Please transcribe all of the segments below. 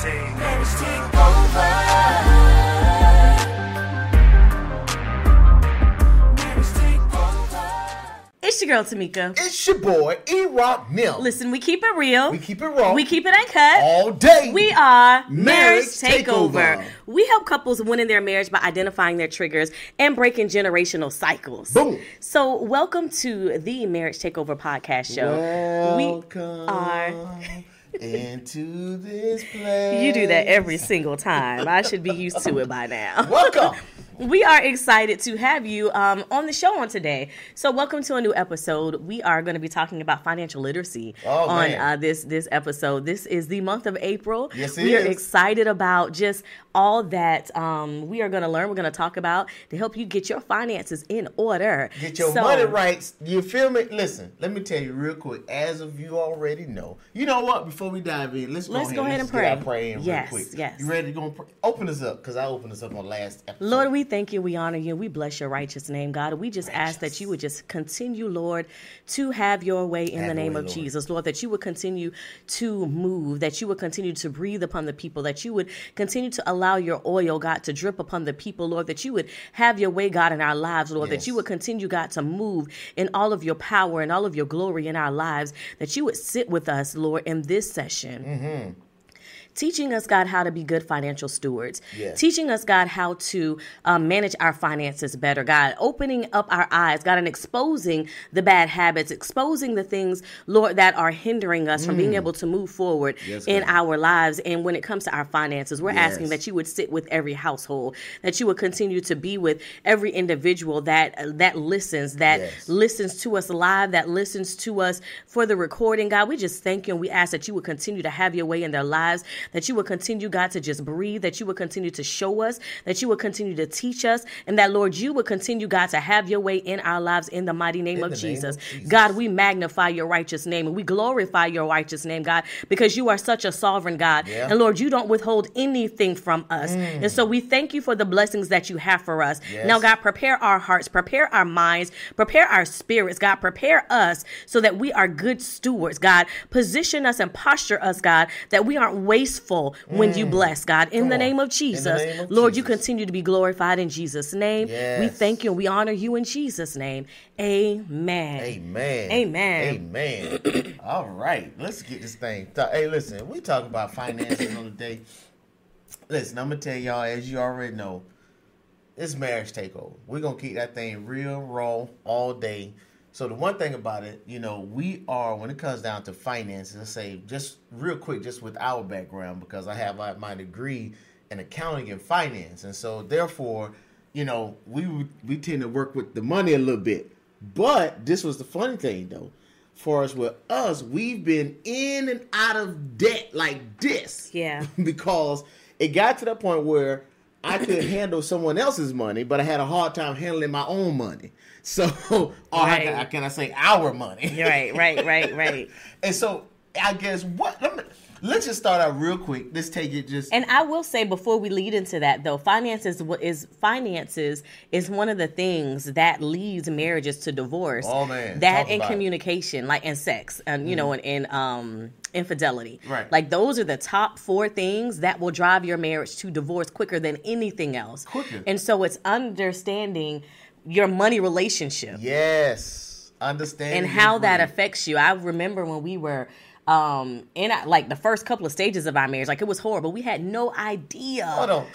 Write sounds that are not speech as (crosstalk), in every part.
say, marriage take take. It's your girl Temeka. It's your boy, E Rock Mill. Listen, we keep it real. We keep it raw. We keep it uncut. all day. We are Marriage Marriage Takeover. Takeover. We help couples win in their marriage by identifying their triggers and breaking generational cycles. Boom. So, welcome to the Marriage Takeover podcast show. Welcome are- into this place. You do that every single time. I should be used to it by now. Welcome. (laughs) We are excited to have you um, on the show on today. So, welcome to a new episode. We are going to be talking about financial literacy Oh, on uh, this this episode. This is the month of April. Yes, we are excited about just all that um, we are going to learn. We're going to talk about to help you get your finances in order. Get your So- money right. You feel me? Listen, let me tell you real quick. As of you already know, you know what? Before we dive in, let's go Let's ahead, go ahead let's and get our pray. pray in Yes, real quick. yes. You ready to go and pray? Open us up because I opened us up on last episode. Lord, we thank you, we honor you, we bless your righteous name, God. We just ask that you would just continue, Lord, to have your way in Have the name way, of Lord. Jesus, Lord, that you would continue to move, that you would continue to breathe upon the people, that you would continue to allow your oil, God, to drip upon the people, Lord, that you would have your way, God, in our lives, Lord, that you would continue, God, to move in all of your power and all of your glory in our lives, that you would sit with us, Lord, in this session Mm-hmm. Teaching us god how to be good financial stewards Yes. teaching us god how to um, manage our finances better god opening up our eyes god and exposing the bad habits exposing the things lord that are hindering us from being able to move forward Mm. Yes, in God. our lives and when it comes to our finances we're asking that you would sit with every household that you would continue to be with every individual that that listens that Yes. listens to us live that listens to us for the recording god we just thank you and we ask that you would continue to have your way in their lives that you would continue god to just breathe that you would continue to show us that you would continue to teach us and that lord you would continue god to have your way in our lives in the mighty name, of, the name jesus. of Jesus. god we magnify your righteous name and we glorify your righteous name god because you are such a sovereign god Yeah. and lord you don't withhold anything from us mm. and so we thank you for the blessings that you have for us Yes. now god prepare our hearts prepare our minds prepare our spirits god prepare us so that we are good stewards god position us and posture us god that we aren't wasteful when you bless god in Mm. The name of In the jesus name of lord you continue to be glorified in jesus name we thank you and we honor you in jesus name amen Amen. Amen. Amen. (clears throat) All right, let's get this thing. th- Hey, listen, we talk about finances on the day. Listen, I'm gonna tell y'all, as you already know, it's marriage takeover. We're gonna keep that thing real raw all day. So the one thing about it, you know, we are when it comes down to finances. Let's say just real quick, just with our background, because I have uh, my degree in accounting and finance, and so therefore, you know, we we tend to work with the money a little bit. But this was the funny thing though. For us with us, we've been in and out of debt like this. Yeah. (laughs) because it got to the point where I could handle someone else's money, but I had a hard time handling my own money. So, (laughs) or Right. can, can I say our money? right right right (laughs) right and so, I guess what? Let me, let's just start out real quick. Let's take it just. And I will say before we lead into that though, finances what is finances is one of the things that leads marriages to divorce. Oh, man. that Talk and about it. communication, like and sex, and you know, and, and um infidelity. Right. Like those are the top four things that will drive your marriage to divorce quicker than anything else. Quicker. And so it's understanding your money relationship yes, understand and how that affects you. I remember when we were um in our- like the first couple of stages of our marriage, like it was horrible. We had no idea Hold on.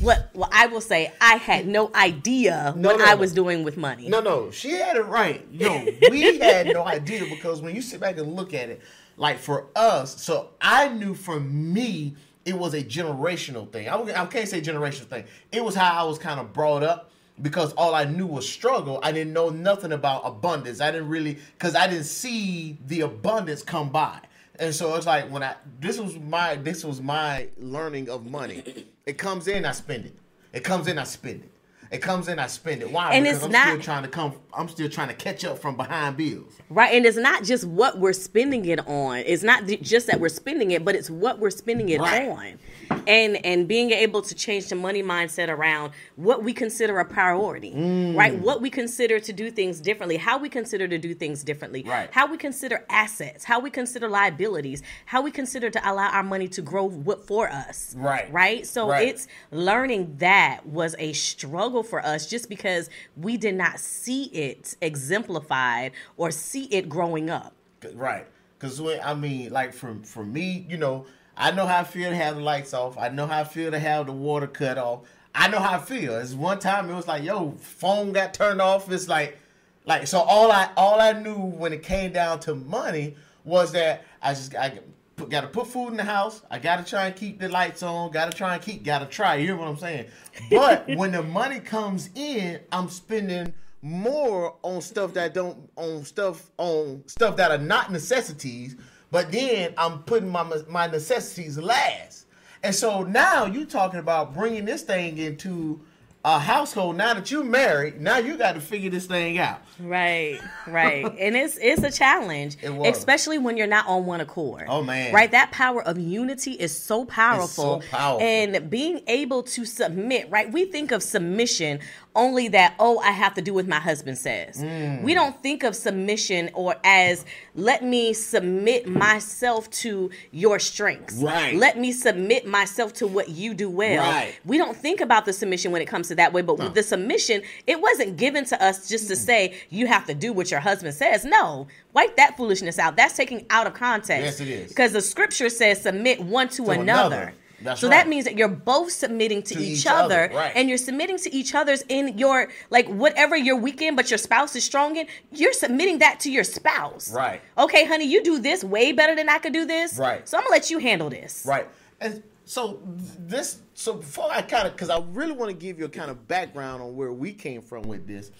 what well I will say I had no idea No, what no, I no. was doing with money. No, no, she had it right. Yo, (laughs) we had no idea because when you sit back and look at it, like for us, so I knew for me it was a generational thing. I, I can't say generational thing. It was how I was kind of brought up because all I knew was struggle. I didn't know nothing about abundance. I didn't really because I didn't see the abundance come by. And so it's like when I this was my this was my learning of money. It comes in, I spend it. It comes in, I spend it. It comes in, I spend it. Why? And because it's I'm not- still trying to come. I'm still trying to catch up from behind bills. Right. And it's not just what we're spending it on. It's not just that we're spending it, but it's what we're spending it Right. on. And and being able to change the money mindset around what we consider a priority. Mm. Right? What we consider to do things differently, how we consider to do things differently. Right. How we consider assets, how we consider liabilities, how we consider to allow our money to grow what for us. Right. Right? So Right. it's learning that was a struggle for us just because we did not see it exemplified or see it growing up. Right. Because I mean, like for for me, you know, I know how I feel to have the lights off. I know how I feel to have the water cut off. I know how I feel. It's one time it was like, yo, phone got turned off. It's like, like so. All I all I knew when it came down to money was that I just I got to put food in the house. I got to try and keep the lights on. Got to try and keep. Got to try. You hear what I'm saying? But (laughs) when the money comes in, I'm spending more on stuff that don't on stuff on stuff that are not necessities. But then I'm putting my my necessities last. And so now you talking about bringing this thing into a household. Now that you're married, now you got to figure this thing out. Right, right. (laughs) and it's it's a challenge, It especially when you're not on one accord. Oh, man. Right? That power of unity is so powerful. powerful. And being able to submit, right? We think of submission only that oh, I have to do what my husband says. Mm. We don't think of submission or as let me submit myself to your strengths. Right. Let me submit myself to what you do well. Right. We don't think about the submission when it comes to that way, but with the submission, it wasn't given to us just to say you have to do what your husband says. No, wipe that foolishness out. That's taking out of context. Yes, it is. Because the scripture says submit one to, To another. another. That's so right. that means that you're both submitting to, To each, each other, other, right. and you're submitting to each other's in your like whatever you're weak in, but your spouse is strong in. You're submitting that to your spouse. Right. Okay, honey, you do this way better than I could do this. Right. So I'm gonna let you handle this. Right. And so this so before I kind of because I really want to give you a kind of background on where we came from with this.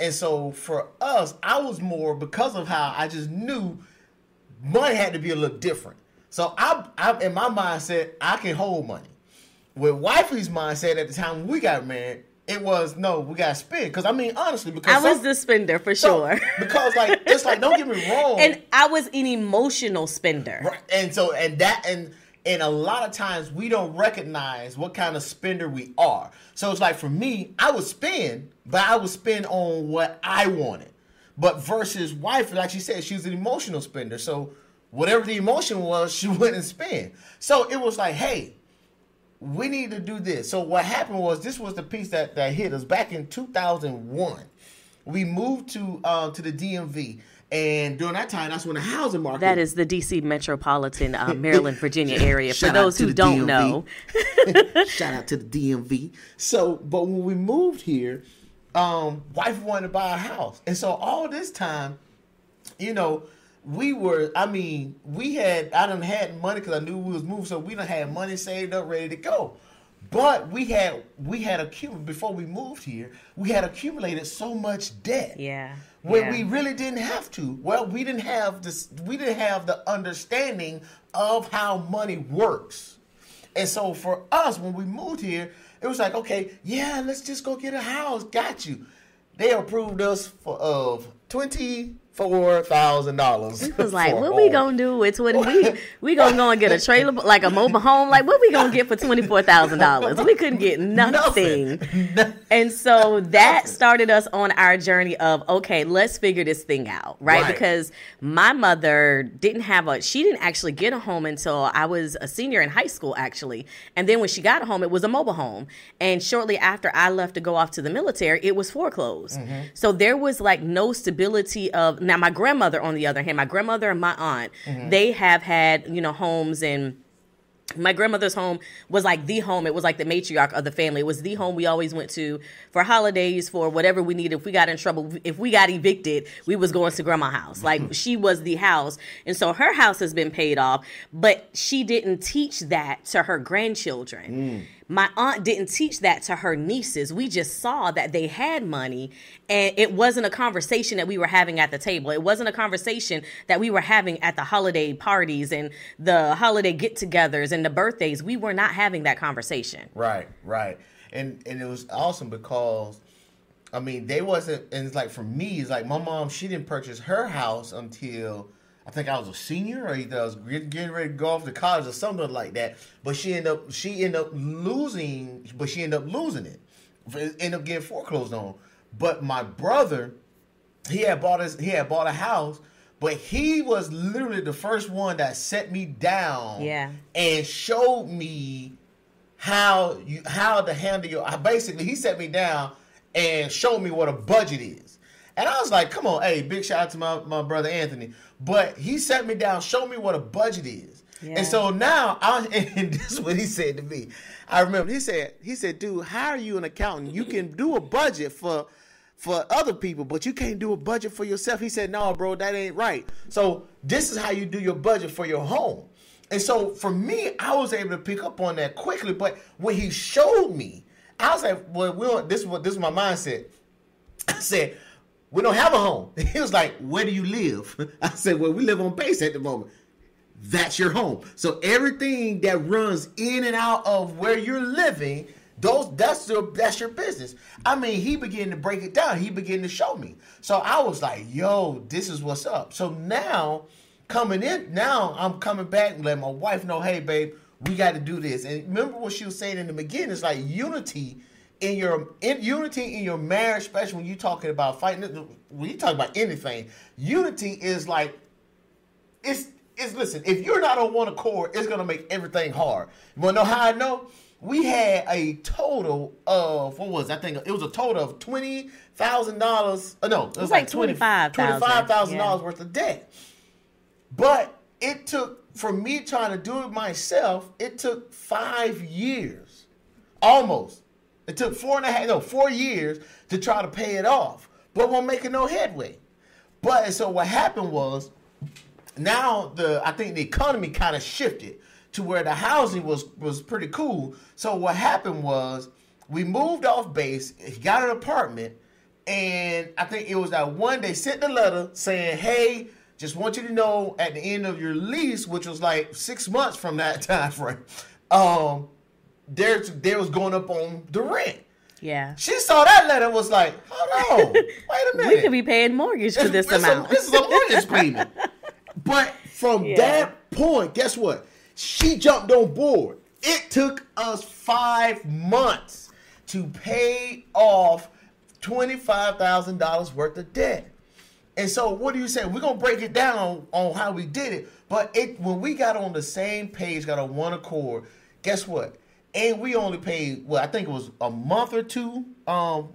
And so for us, I was more because of how I just knew money had to be a little different. So I, I in my mindset, I can hold money. With wifey's mindset at the time we got married, it was no, we got to spend. Because I mean, honestly, because I was some- the spender for so- sure. (laughs) because like it's like don't get me wrong, and I was an emotional spender. Right. And so and that and and a lot of times we don't recognize what kind of spender we are. So it's like for me, I would spend, but I would spend on what I wanted. But versus wife, like she said, she was an emotional spender. So whatever the emotion was, she (laughs) wouldn't spend. So it was like, hey, we need to do this. So what happened was this was the piece that, that hit us back in 2001. We moved to uh, to the DMV, and during that time, that's when the housing market That is the DC metropolitan uh, (laughs) Maryland, Virginia area. For those who don't DMV. know, (laughs) Shout out to the DMV. So, but when we moved here, um, wife wanted to buy a house, and so all this time, you know, we were. I mean, we had. I done had money because I knew we was moving, so we done had money saved up, ready to go. But we had we had accumulated before we moved here. We had accumulated so much debt. yeah, Where yeah. we really didn't have to. Well, we didn't have this. We didn't have the understanding of how money works. And so for us, when we moved here, it was like, okay, yeah, let's just go get a house. Got you. They approved us for of twenty four thousand dollars. It was like, what we gonna do with twenty? We (laughs) we gonna go and get a trailer, like a mobile home. Like, what we gonna get for twenty four thousand dollars? We couldn't get nothing. And so that Nothing. started us on our journey of okay, let's figure this thing out, right? Right. Because my mother didn't have a she didn't actually get a home until I was a senior in high school actually. And then when she got a home, it was a mobile home. And shortly after I left to go off to the military, it was foreclosed. Mm-hmm. So there was like no stability of now my grandmother on the other hand, my grandmother and my aunt, mm-hmm. they have had, you know, homes and my grandmother's home was like the home. It was like the matriarch of the family. It was the home we always went to for holidays, for whatever we needed. If we got in trouble, if we got evicted, we was going to grandma's house. (laughs) Like she was the house. And so her house has been paid off, but she didn't teach that to her grandchildren. Mm. My aunt didn't teach that to her nieces. We just saw that they had money and it wasn't a conversation that we were having at the table. It wasn't a conversation that we were having at the holiday parties and the holiday get togethers and the birthdays. We were not having that conversation. Right, right. and and it was awesome because I mean they wasn't and it's like for me it's like my mom she didn't purchase her house until I think I was a senior or either I was getting ready to go off to college or something like that. But she ended up she ended up losing, but she ended up losing it. It ended up getting foreclosed on. But my brother, he had bought his he had bought a house, but he was literally the first one that set me down Yeah. and showed me how you how to handle your basically he set me down and showed me what a budget is. And I was like, come on, hey, big shout out to my, my brother Anthony. But he set me down, showed me what a budget is. Yeah. And so now (laughs) I and this is what he said to me. I remember he said, he said, dude, how are you an accountant? You can do a budget for for other people, but you can't do a budget for yourself. He said, no, bro, that ain't right. So this is how you do your budget for your home. And so for me, I was able to pick up on that quickly. But when he showed me, I was like, well, we this is what this is my mindset. (laughs) I said, we don't have a home. (laughs) He was like, where do you live? (laughs) I said, well, we live on base at the moment. That's your home. So everything that runs in and out of where you're living, those that's your that's your business. I mean, he began to break it down. He began to show me. So I was like, yo, this is what's up. So now coming in, now I'm coming back and let my wife know, hey babe, we got to do this. And remember what she was saying in the beginning, it's like unity in your in unity in your marriage, especially when you're talking about fighting when you talk about anything, unity is like it's it's listen, if you're not on one accord, it's gonna make everything hard. You wanna know how I know? We had a total of what was it? I think it was a total of twenty thousand dollars. Uh, no, it was, like like $25,000, twenty-five thousand dollars yeah. worth of debt. But it took for me trying to do it myself. It took five years, almost. It took four and a half, no, four years to try to pay it off, but we're making no headway. But so what happened was, now the I think the economy kind of shifted to where the housing was was pretty cool. So what happened was we moved off base, he got an apartment, and I think it was that one they sent the letter saying, "Hey, just want you to know at the end of your lease, which was like six months from that (laughs) time frame, um, there's there was going up on the rent." Yeah. She saw that letter was like, "Hold on, (laughs) wait a minute." We could be paying mortgage for this amount. A, this is a mortgage payment. (laughs) But from Yeah. that point, guess what? She jumped on board. It took us five months to pay off twenty-five thousand dollars worth of debt. And so, what do you say? We're gonna break it down on, on how we did it. But it when we got on the same page, got on one accord. Guess what? And we only paid well, I think it was a month or two, um,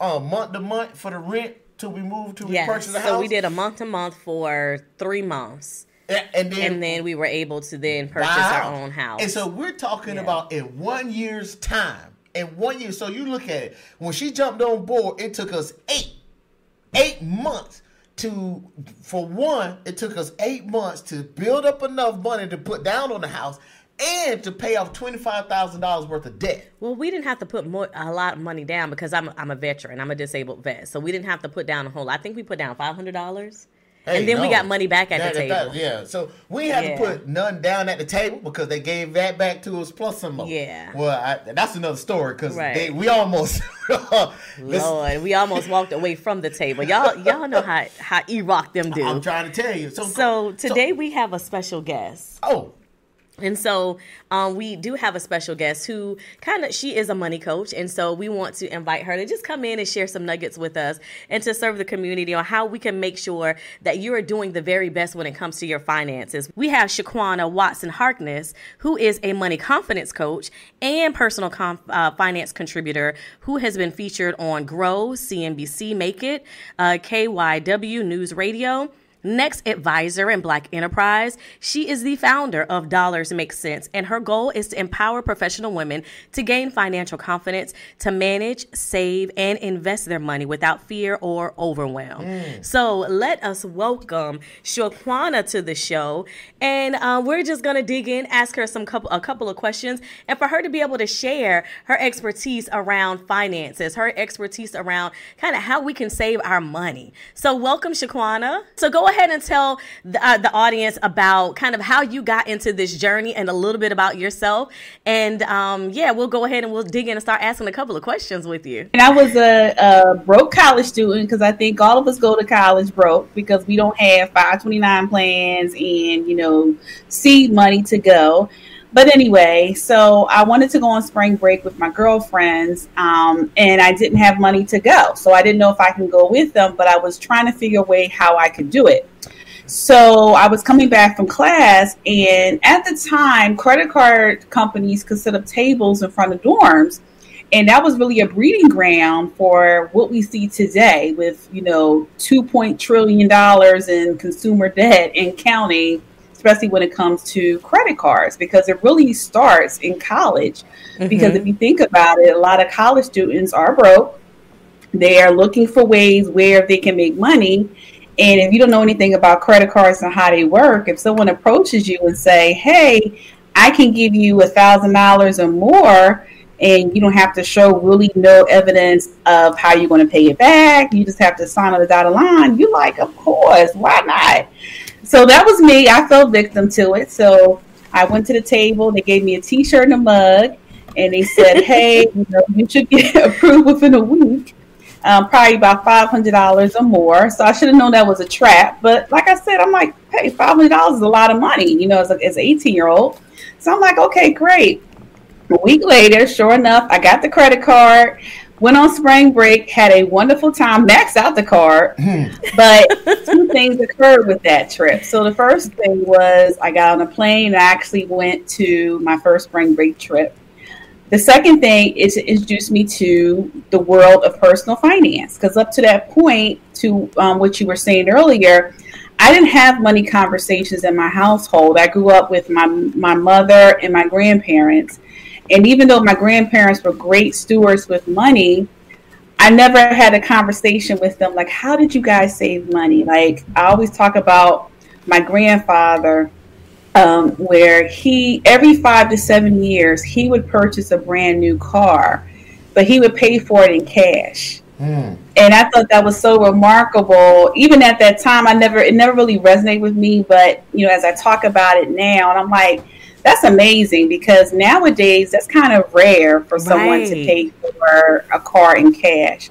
a month to month for the rent till we moved to Yes. purchased the house. So we did a month to month for three months. and, and then And then we were able to then purchase a our own house. And so we're talking Yeah. about in one year's time. In one year, so you look at it. When she jumped on board, it took us eight, eight months to. For one, it took us eight months to build up enough money to put down on the house and to pay off twenty five thousand dollars worth of debt. Well, we didn't have to put more, a lot of money down because I'm I'm a veteran. I'm a disabled vet, so we didn't have to put down a whole. I think we put down five hundred dollars, Hey, and then we got money back at That- the that- table. yeah, so we had Yeah. to put none down at the table because they gave that back to us plus some more. Yeah. Well, I, that's another story because Right. we almost. (laughs) Lord, we almost walked away from the table. Y'all, y'all know how how E-Rock them (laughs) do. I'm trying to tell you. So, so today we have a special guest. oh, And so um, we do have a special guest who kind of she is a money coach, and so we want to invite her to just come in and share some nuggets with us and to serve the community on how we can make sure that you are doing the very best when it comes to your finances. We have Shaquana Watson Harkness, who is a money confidence coach and personal uh, finance contributor who has been featured on Grow, CNBC, Make It, uh, KYW News Radio. NextAdvisor in Black Enterprise, she is the founder of Dollars Make Sense, and her goal is to empower professional women to gain financial confidence, to manage, save, and invest their money without fear or overwhelm. So let us welcome Shaquana to the show, and uh, we're just gonna dig in, ask her some couple a couple of questions, and for her to be able to share her expertise around finances, her expertise around kind of how we can save our money. So welcome, Shaquana. So go go ahead and tell the, uh, the audience about kind of how you got into this journey and a little bit about yourself. And um, yeah, we'll go ahead and we'll dig in and start asking a couple of questions with you. And I was a, a broke college student because I think all of us go to college broke because we don't have 529 plans and, you know, seed money to go. But anyway, so I wanted to go on spring break with my girlfriends, um, and I didn't have money to go. So I didn't know if I can go with them, but I was trying to figure a way how I could do it. So I was coming back from class, and at the time, credit card companies could set up tables in front of dorms. And that was really a breeding ground for what we see today with, you know, $2 trillion in consumer debt and counting especially when it comes to credit cards, because it really starts in college. Mm-hmm. Because if you think about it, a lot of college students are broke. They are looking for ways where they can make money. And if you don't know anything about credit cards and how they work, if someone approaches you and say, "Hey, I can give you a thousand dollars or more," and you don't have to show really no evidence of how you're going to pay it back, you just have to sign on the dotted line. You're like, "Of course, why not?" So that was me. I fell victim to it. So I went to the table. They gave me a T-shirt and a mug, and they said, (laughs) "Hey, you, know, you should get (laughs) approved within a week." Um, probably about five hundred dollars or more. So I should have known that was a trap. But like I said, I'm like, hey, five hundred dollars is a lot of money, you know, as, a, as an 18 year old. So I'm like, okay, great. A week later, sure enough, I got the credit card went on spring break, had a wonderful time, maxed out the card. Hmm. but two things occurred with that trip. So the first thing was I got on a plane and I actually went to my first spring break trip. The second thing is it introduced me to the world of personal finance because up to that point, to um, what you were saying earlier, I didn't have money conversations in my household. I grew up with my my mother and my grandparents and even though my grandparents were great stewards with money, I never had a conversation with them like, how did you guys save money? Like, I always talk about my grandfather, um, where he, every five to seven years, he would purchase a brand new car, but he would pay for it in cash. Mm. And I thought that was so remarkable. Even at that time, I never, it never really resonated with me. But, you know, as I talk about it now, and I'm like, that's amazing because nowadays that's kind of rare for someone right. to pay for a car in cash.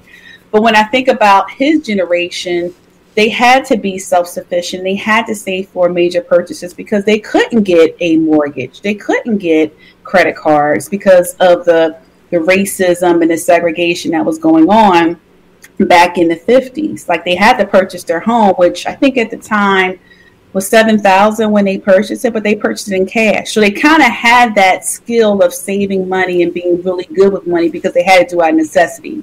But when I think about his generation, they had to be self sufficient. They had to save for major purchases because they couldn't get a mortgage. They couldn't get credit cards because of the, the racism and the segregation that was going on back in the 50s. Like they had to purchase their home, which I think at the time was seven thousand when they purchased it, but they purchased it in cash. So they kind of had that skill of saving money and being really good with money because they had to do it out of necessity.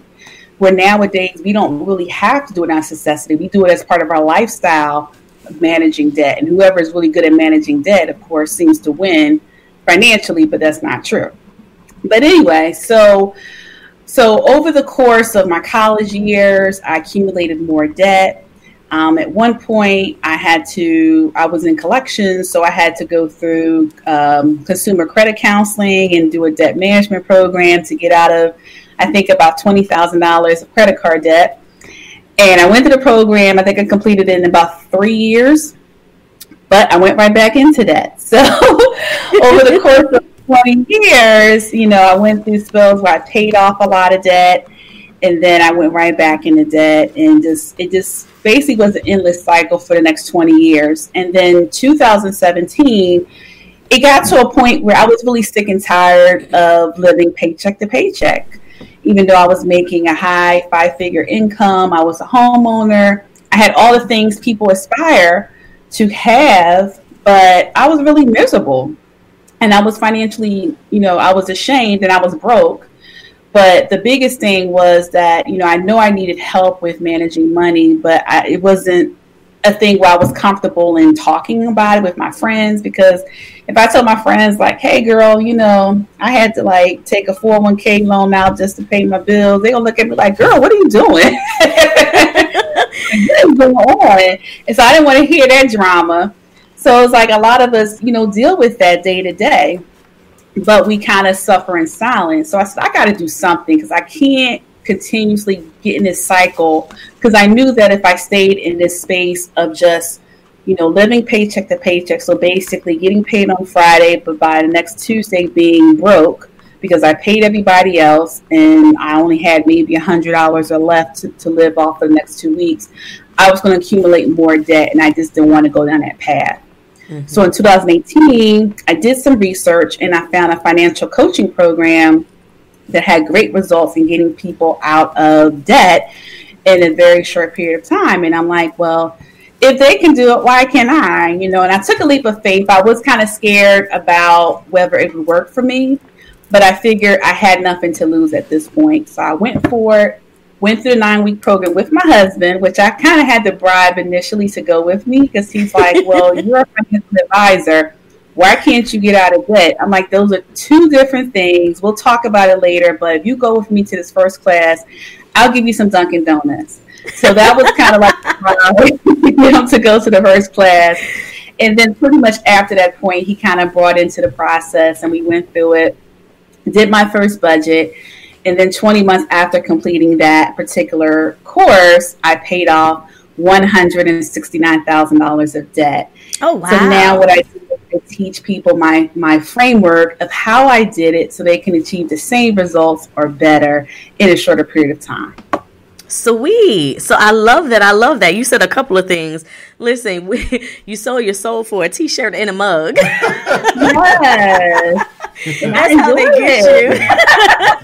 Where nowadays we don't really have to do it out of necessity. We do it as part of our lifestyle of managing debt. And whoever is really good at managing debt, of course, seems to win financially, but that's not true. But anyway, so so over the course of my college years, I accumulated more debt. Um, at one point, I had to, I was in collections, so I had to go through um, consumer credit counseling and do a debt management program to get out of, I think, about $20,000 of credit card debt. And I went to the program, I think I completed it in about three years, but I went right back into debt. (laughs) So over the course of 20 years, you know, I went through spells where I paid off a lot of debt and then I went right back into debt and just it just basically was an endless cycle for the next 20 years. And then 2017, it got to a point where I was really sick and tired of living paycheck to paycheck. Even though I was making a high five figure income, I was a homeowner, I had all the things people aspire to have, but I was really miserable. And I was financially, you know, I was ashamed and I was broke. But the biggest thing was that, you know, I know I needed help with managing money, but I, it wasn't a thing where I was comfortable in talking about it with my friends because if I told my friends like, "Hey, girl, you know, I had to like take a four hundred oh one k loan out just to pay my bills," they gonna look at me like, "Girl, what are you doing? (laughs) what going on?" And so I didn't want to hear that drama. So it's like a lot of us, you know, deal with that day to day but we kind of suffer in silence. So I said, I got to do something because I can't continuously get in this cycle. Because I knew that if I stayed in this space of just you know, living paycheck to paycheck. So basically, getting paid on Friday, but by the next Tuesday being broke because I paid everybody else and I only had maybe a hundred dollars or left to, to live off for the next two weeks. I was going to accumulate more debt, and I just didn't want to go down that path. Mm-hmm. So in 2018, I did some research and I found a financial coaching program that had great results in getting people out of debt in a very short period of time. And I'm like, well, if they can do it, why can't I? You know, and I took a leap of faith. I was kind of scared about whether it would work for me, but I figured I had nothing to lose at this point. So I went for it, went through the nine week program with my husband, which I kind of had to bribe initially to go with me because he's like, (laughs) well, you're a financial advisor. Why can't you get out of debt? I'm like, those are two different things. We'll talk about it later, but if you go with me to this first class, I'll give you some Dunkin' Donuts. So that was kind of like (laughs) (laughs) you know to go to the first class. And then pretty much after that point, he kind of brought into the process and we went through it, did my first budget. And then 20 months after completing that particular course, I paid off $169,000 of debt. Oh, wow. So now what I do is teach people my, my framework of how I did it so they can achieve the same results or better in a shorter period of time. Sweet. So I love that. I love that. You said a couple of things. Listen, we, (laughs) you sold your soul for a t-shirt and a mug. yes. (laughs) That's how they get you.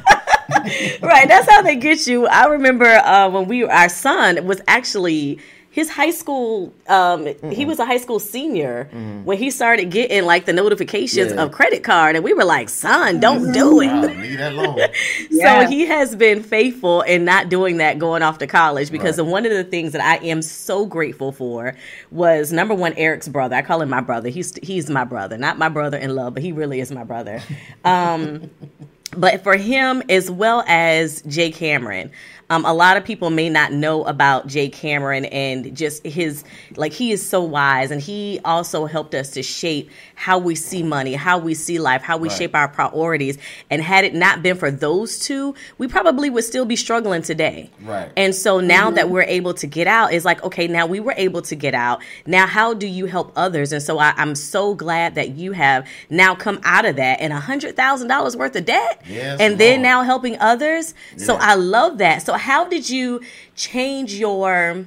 (laughs) (laughs) right. That's how they get you. I remember uh, when we our son was actually his high school um, he was a high school senior when he started getting like the notifications Yeah. of credit card and we were like son don't do it leave that alone. (laughs) Yeah. so he has been faithful in not doing that going off to college because Right. one of the things that I am so grateful for was number one Eric's brother. I call him my brother. He's he's my brother, not my brother in love, but he really is my brother. Um, but for him as well as Jay Cameron. Um, a lot of people may not know about Jay Cameron and just his like he is so wise and he also helped us to shape how we see money, how we see life, how we Right. shape our priorities. And had it not been for those two, we probably would still be struggling today. Right. And so now that we're able to get out, it's like, okay, now we were able to get out. Now, how do you help others? And so I, I'm so glad that you have now come out of that and a hundred thousand dollars worth of debt. Yes, and then Lord. now helping others. So I love that. So how did you change your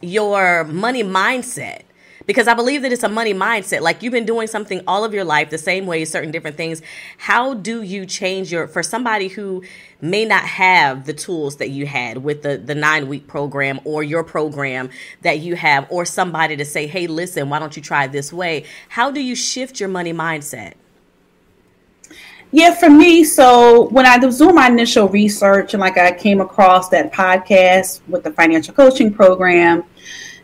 your money mindset? Because I believe that it's a money mindset. Like you've been doing something all of your life the same way, certain different things. How do you change your for somebody who may not have the tools that you had with the the 9 week program or your program that you have or somebody to say, "Hey, listen, why don't you try this way?" How do you shift your money mindset? Yeah, for me, so when I was doing my initial research and like I came across that podcast with the financial coaching program,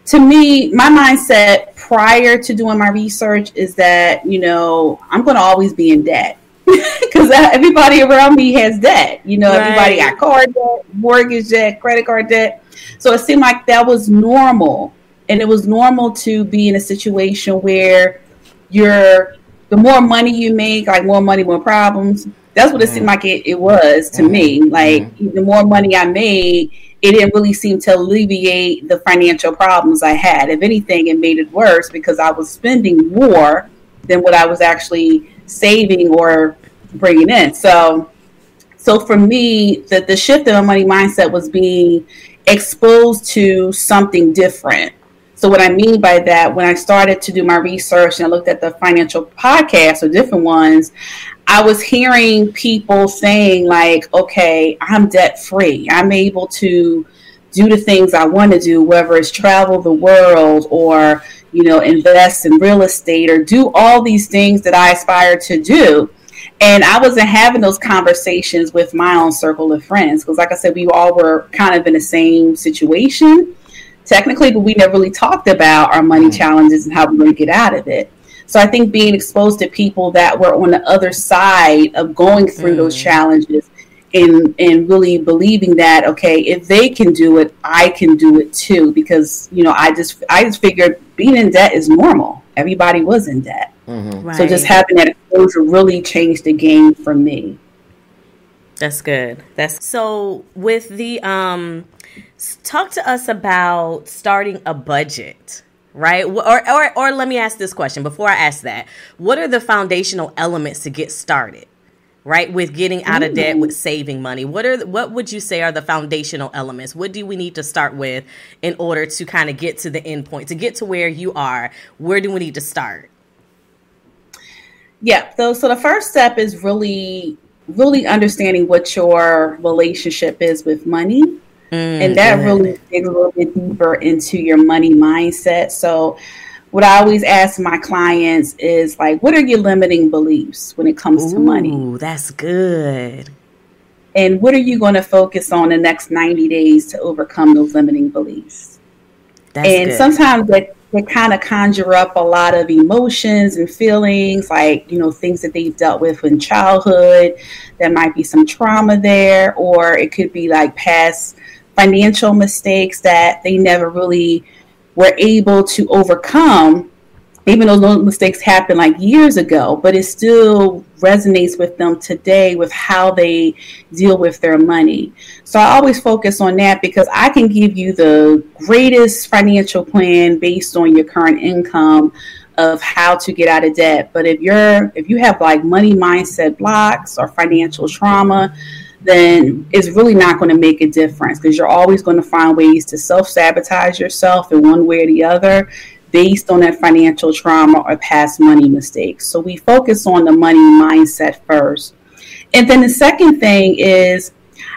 to me, my mindset prior to doing my research is that, you know, I'm going to always be in debt (laughs) because everybody around me has debt. You know, everybody Right. got car debt, mortgage debt, credit card debt. So it seemed like that was normal. And it was normal to be in a situation where you're the more money you make, like more money, more problems. That's what it seemed mm-hmm. like it, it was to me. Mm-hmm. Like mm-hmm. the more money I made, it didn't really seem to alleviate the financial problems I had. If anything, it made it worse because I was spending more than what I was actually saving or bringing in. So, so for me, the, the shift in my money mindset was being exposed to something different. So what I mean by that, when I started to do my research and I looked at the financial podcasts or different ones, I was hearing people saying like, okay, I'm debt free. I'm able to do the things I want to do, whether it's travel the world or, you know, invest in real estate or do all these things that I aspire to do. And I wasn't having those conversations with my own circle of friends because, like I said, we all were kind of in the same situation technically, but we never really talked about our money mm. challenges and how we're going to get out of it. So I think being exposed to people that were on the other side of going through those mm. challenges and and really believing that okay, if they can do it, I can do it too. Because you know, I just I just figured being in debt is normal. Everybody was in debt. Mm-hmm. Right. So just having that exposure really changed the game for me. That's good. That's so with the um s- talk to us about starting a budget. right? Or, or, or let me ask this question before I ask that. What are the foundational elements to get started, right? With getting out of debt, with saving money. What are what would you say are the foundational elements? What do we need to start with in order to kind of get to the end point, to get to where you are? Where do we need to start? Yeah. So, so the first step is really, really understanding what your relationship is with money. Mm, and that mm. really digs a little bit deeper into your money mindset. So, what I always ask my clients is like, what are your limiting beliefs when it comes to money? Ooh, that's good. And what are you going to focus on the next 90 days to overcome those limiting beliefs? That's and good. sometimes that they kind of conjure up a lot of emotions and feelings like you know things that they've dealt with in childhood there might be some trauma there or it could be like past financial mistakes that they never really were able to overcome even though those mistakes happened like years ago, but it still resonates with them today with how they deal with their money. So I always focus on that because I can give you the greatest financial plan based on your current income of how to get out of debt. But if you're if you have like money mindset blocks or financial trauma, then it's really not going to make a difference because you're always going to find ways to self sabotage yourself in one way or the other based on that financial trauma or past money mistakes. So we focus on the money mindset first. And then the second thing is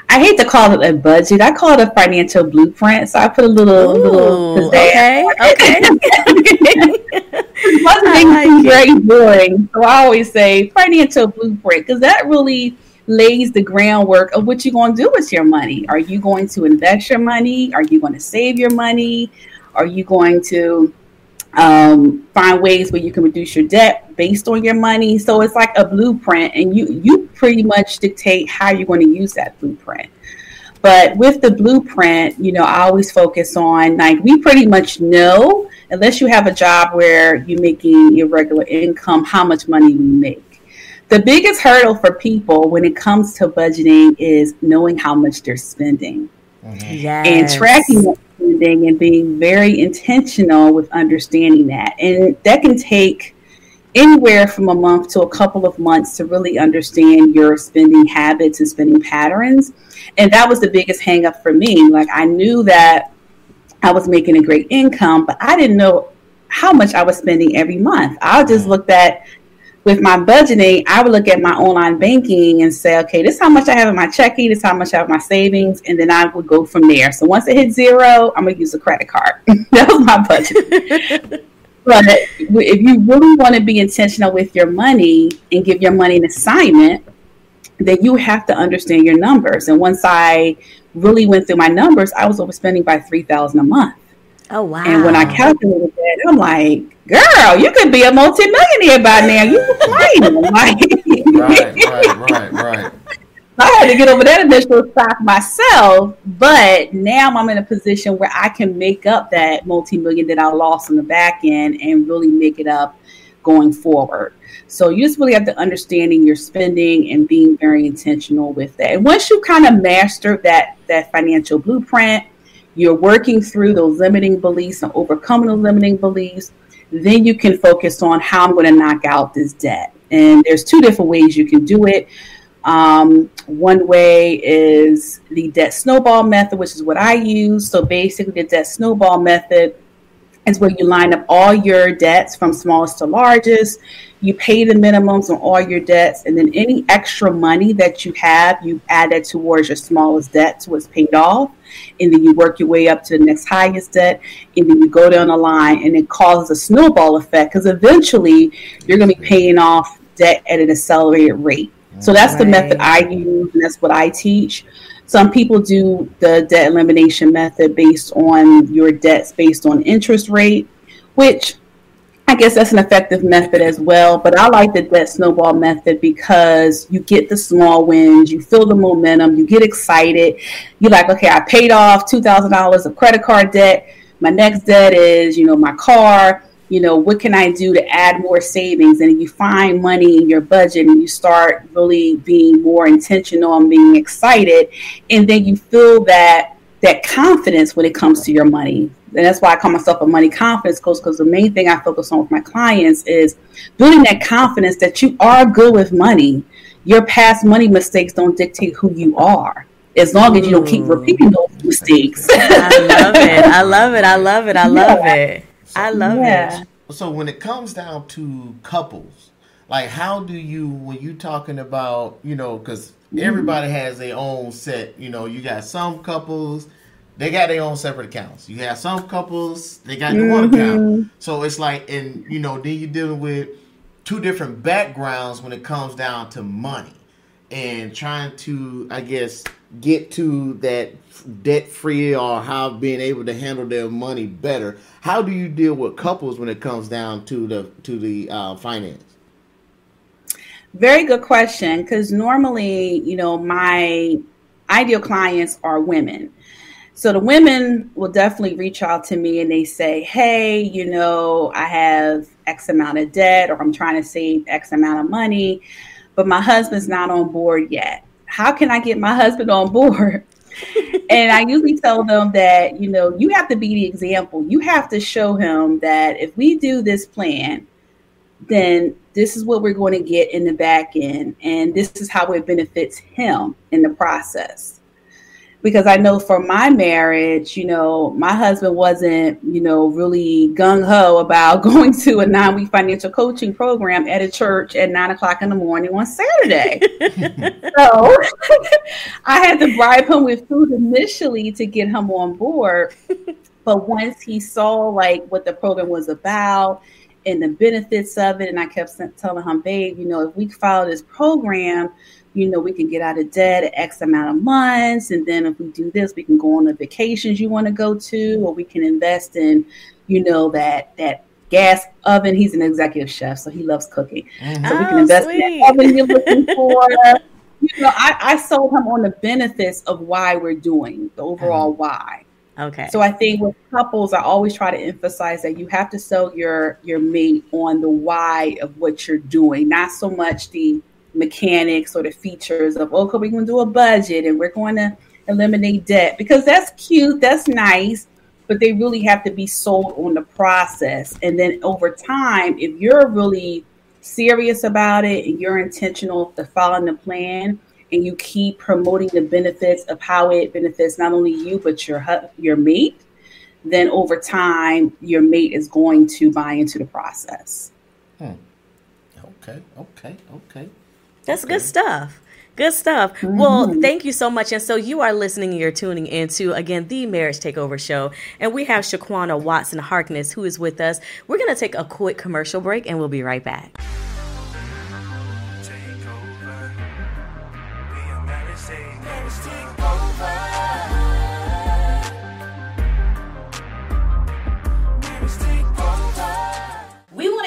I hate to call it a budget. I call it a financial blueprint. So I put a little little Ooh, pizzazz okay, okay. (laughs) Budgeting I like very boring. So I always say financial blueprint because that really lays the groundwork of what you're going to do with your money. Are you going to invest your money? Are you going to save your money? Are you going to um, find ways where you can reduce your debt based on your money? So it's like a blueprint, and you you pretty much dictate how you're going to use that blueprint. But with the blueprint, you know, I always focus on like we pretty much know, unless you have a job where you're making your regular income, how much money we make. The biggest hurdle for people when it comes to budgeting is knowing how much they're spending mm-hmm. Yes. and tracking that spending and being very intentional with understanding that. And that can take anywhere from a month to a couple of months to really understand your spending habits and spending patterns. And that was the biggest hang up for me. Like I knew that I was making a great income, but I didn't know how much I was spending every month. I just mm-hmm. looked at with my budgeting, I would look at my online banking and say, okay, this is how much I have in my checking, this is how much I have in my savings, and then I would go from there. So once it hits zero, I'm gonna use a credit card. (laughs) that was my budget. (laughs) but if you really want to be intentional with your money and give your money an assignment, then you have to understand your numbers. And once I really went through my numbers, I was overspending by three thousand a month. Oh wow. And when I calculated that, I'm like, girl, you could be a multimillionaire by now. You complaining. (laughs) like, Right, right, right, right. (laughs) I had to get over that initial shock myself, but now I'm in a position where I can make up that multi-million that I lost on the back end and really make it up going forward. So you just really have to understanding your spending and being very intentional with that. And once you kind of master that that financial blueprint, you're working through those limiting beliefs and overcoming those limiting beliefs, then you can focus on how I'm going to knock out this debt. And there's two different ways you can do it. Um, one way is the debt snowball method, which is what I use. So basically, the debt snowball method is where you line up all your debts from smallest to largest. You pay the minimums on all your debts, and then any extra money that you have, you add that towards your smallest debt to it's paid off. And then you work your way up to the next highest debt, and then you go down the line, and it causes a snowball effect because eventually you're going to be paying off debt at an accelerated rate. So that's the method I use, and that's what I teach. Some people do the debt elimination method based on your debts based on interest rate, which I guess that's an effective method as well. But I like the debt snowball method because you get the small wins, you feel the momentum, you get excited. You're like, okay, I paid off two thousand dollars of credit card debt. My next debt is, you know, my car. You know, what can I do to add more savings? And you find money in your budget and you start really being more intentional and being excited. And then you feel that that confidence when it comes to your money. And that's why I call myself a money confidence coach because the main thing I focus on with my clients is building that confidence that you are good with money. Your past money mistakes don't dictate who you are. As long as you don't keep mm. repeating those mistakes. I love it. I love it. I love it. I (laughs) love it. I love Yeah. it. So when it comes down to couples, like how do you when you talking about you know because everybody has their own set. You know, you got some couples they got their own separate accounts. You have some couples they got the one account. So it's like and you know then you're dealing with two different backgrounds when it comes down to money and trying to I guess get to that debt free or how being able to handle their money better. How do you deal with couples when it comes down to the to the uh, finance? Very good question. Because normally, you know, my ideal clients are women. So the women will definitely reach out to me and they say, hey, you know, I have X amount of debt or I'm trying to save X amount of money, but my husband's not on board yet. How can I get my husband on board? (laughs) and I usually tell them that, you know, you have to be the example. You have to show him that if we do this plan, then this is what we're going to get in the back end. And this is how it benefits him in the process. Because I know for my marriage, you know, my husband wasn't, you know, really gung ho about (laughs) going to a nine week financial coaching program at a church at nine o'clock in the morning on Saturday. (laughs) so (laughs) I had to bribe him with food initially to get him on board. But once he saw like what the program was about and the benefits of it, and I kept telling him, babe, you know, if we follow this program, you know, we can get out of debt at X amount of months. And then if we do this, we can go on the vacations you want to go to, or we can invest in, you know, that that gas oven. He's an executive chef, so he loves cooking. So we Oh, can invest in sweet. that oven you're looking (laughs) for. You know, I, I sold him on the benefits of why we're doing the overall mm-hmm. why. Okay. So I think with couples, I always try to emphasize that you have to sell your your mate on the why of what you're doing, not so much the mechanics or the features of okay, we're going to do a budget and we're going to eliminate debt because that's cute, that's nice, but they really have to be sold on the process. And then over time, if you're really serious about it and you're intentional to following the plan and you keep promoting the benefits of how it benefits not only you but your your mate then over time your mate is going to buy into the process hmm. Okay, okay, okay. That's good stuff. Good stuff. Well, mm-hmm. thank you so much. And so you are listening and you're tuning into, again, the Marriage Takeover Show. And we have Shaquana Watson Harkness who is with us. We're going to take a quick commercial break and we'll be right back.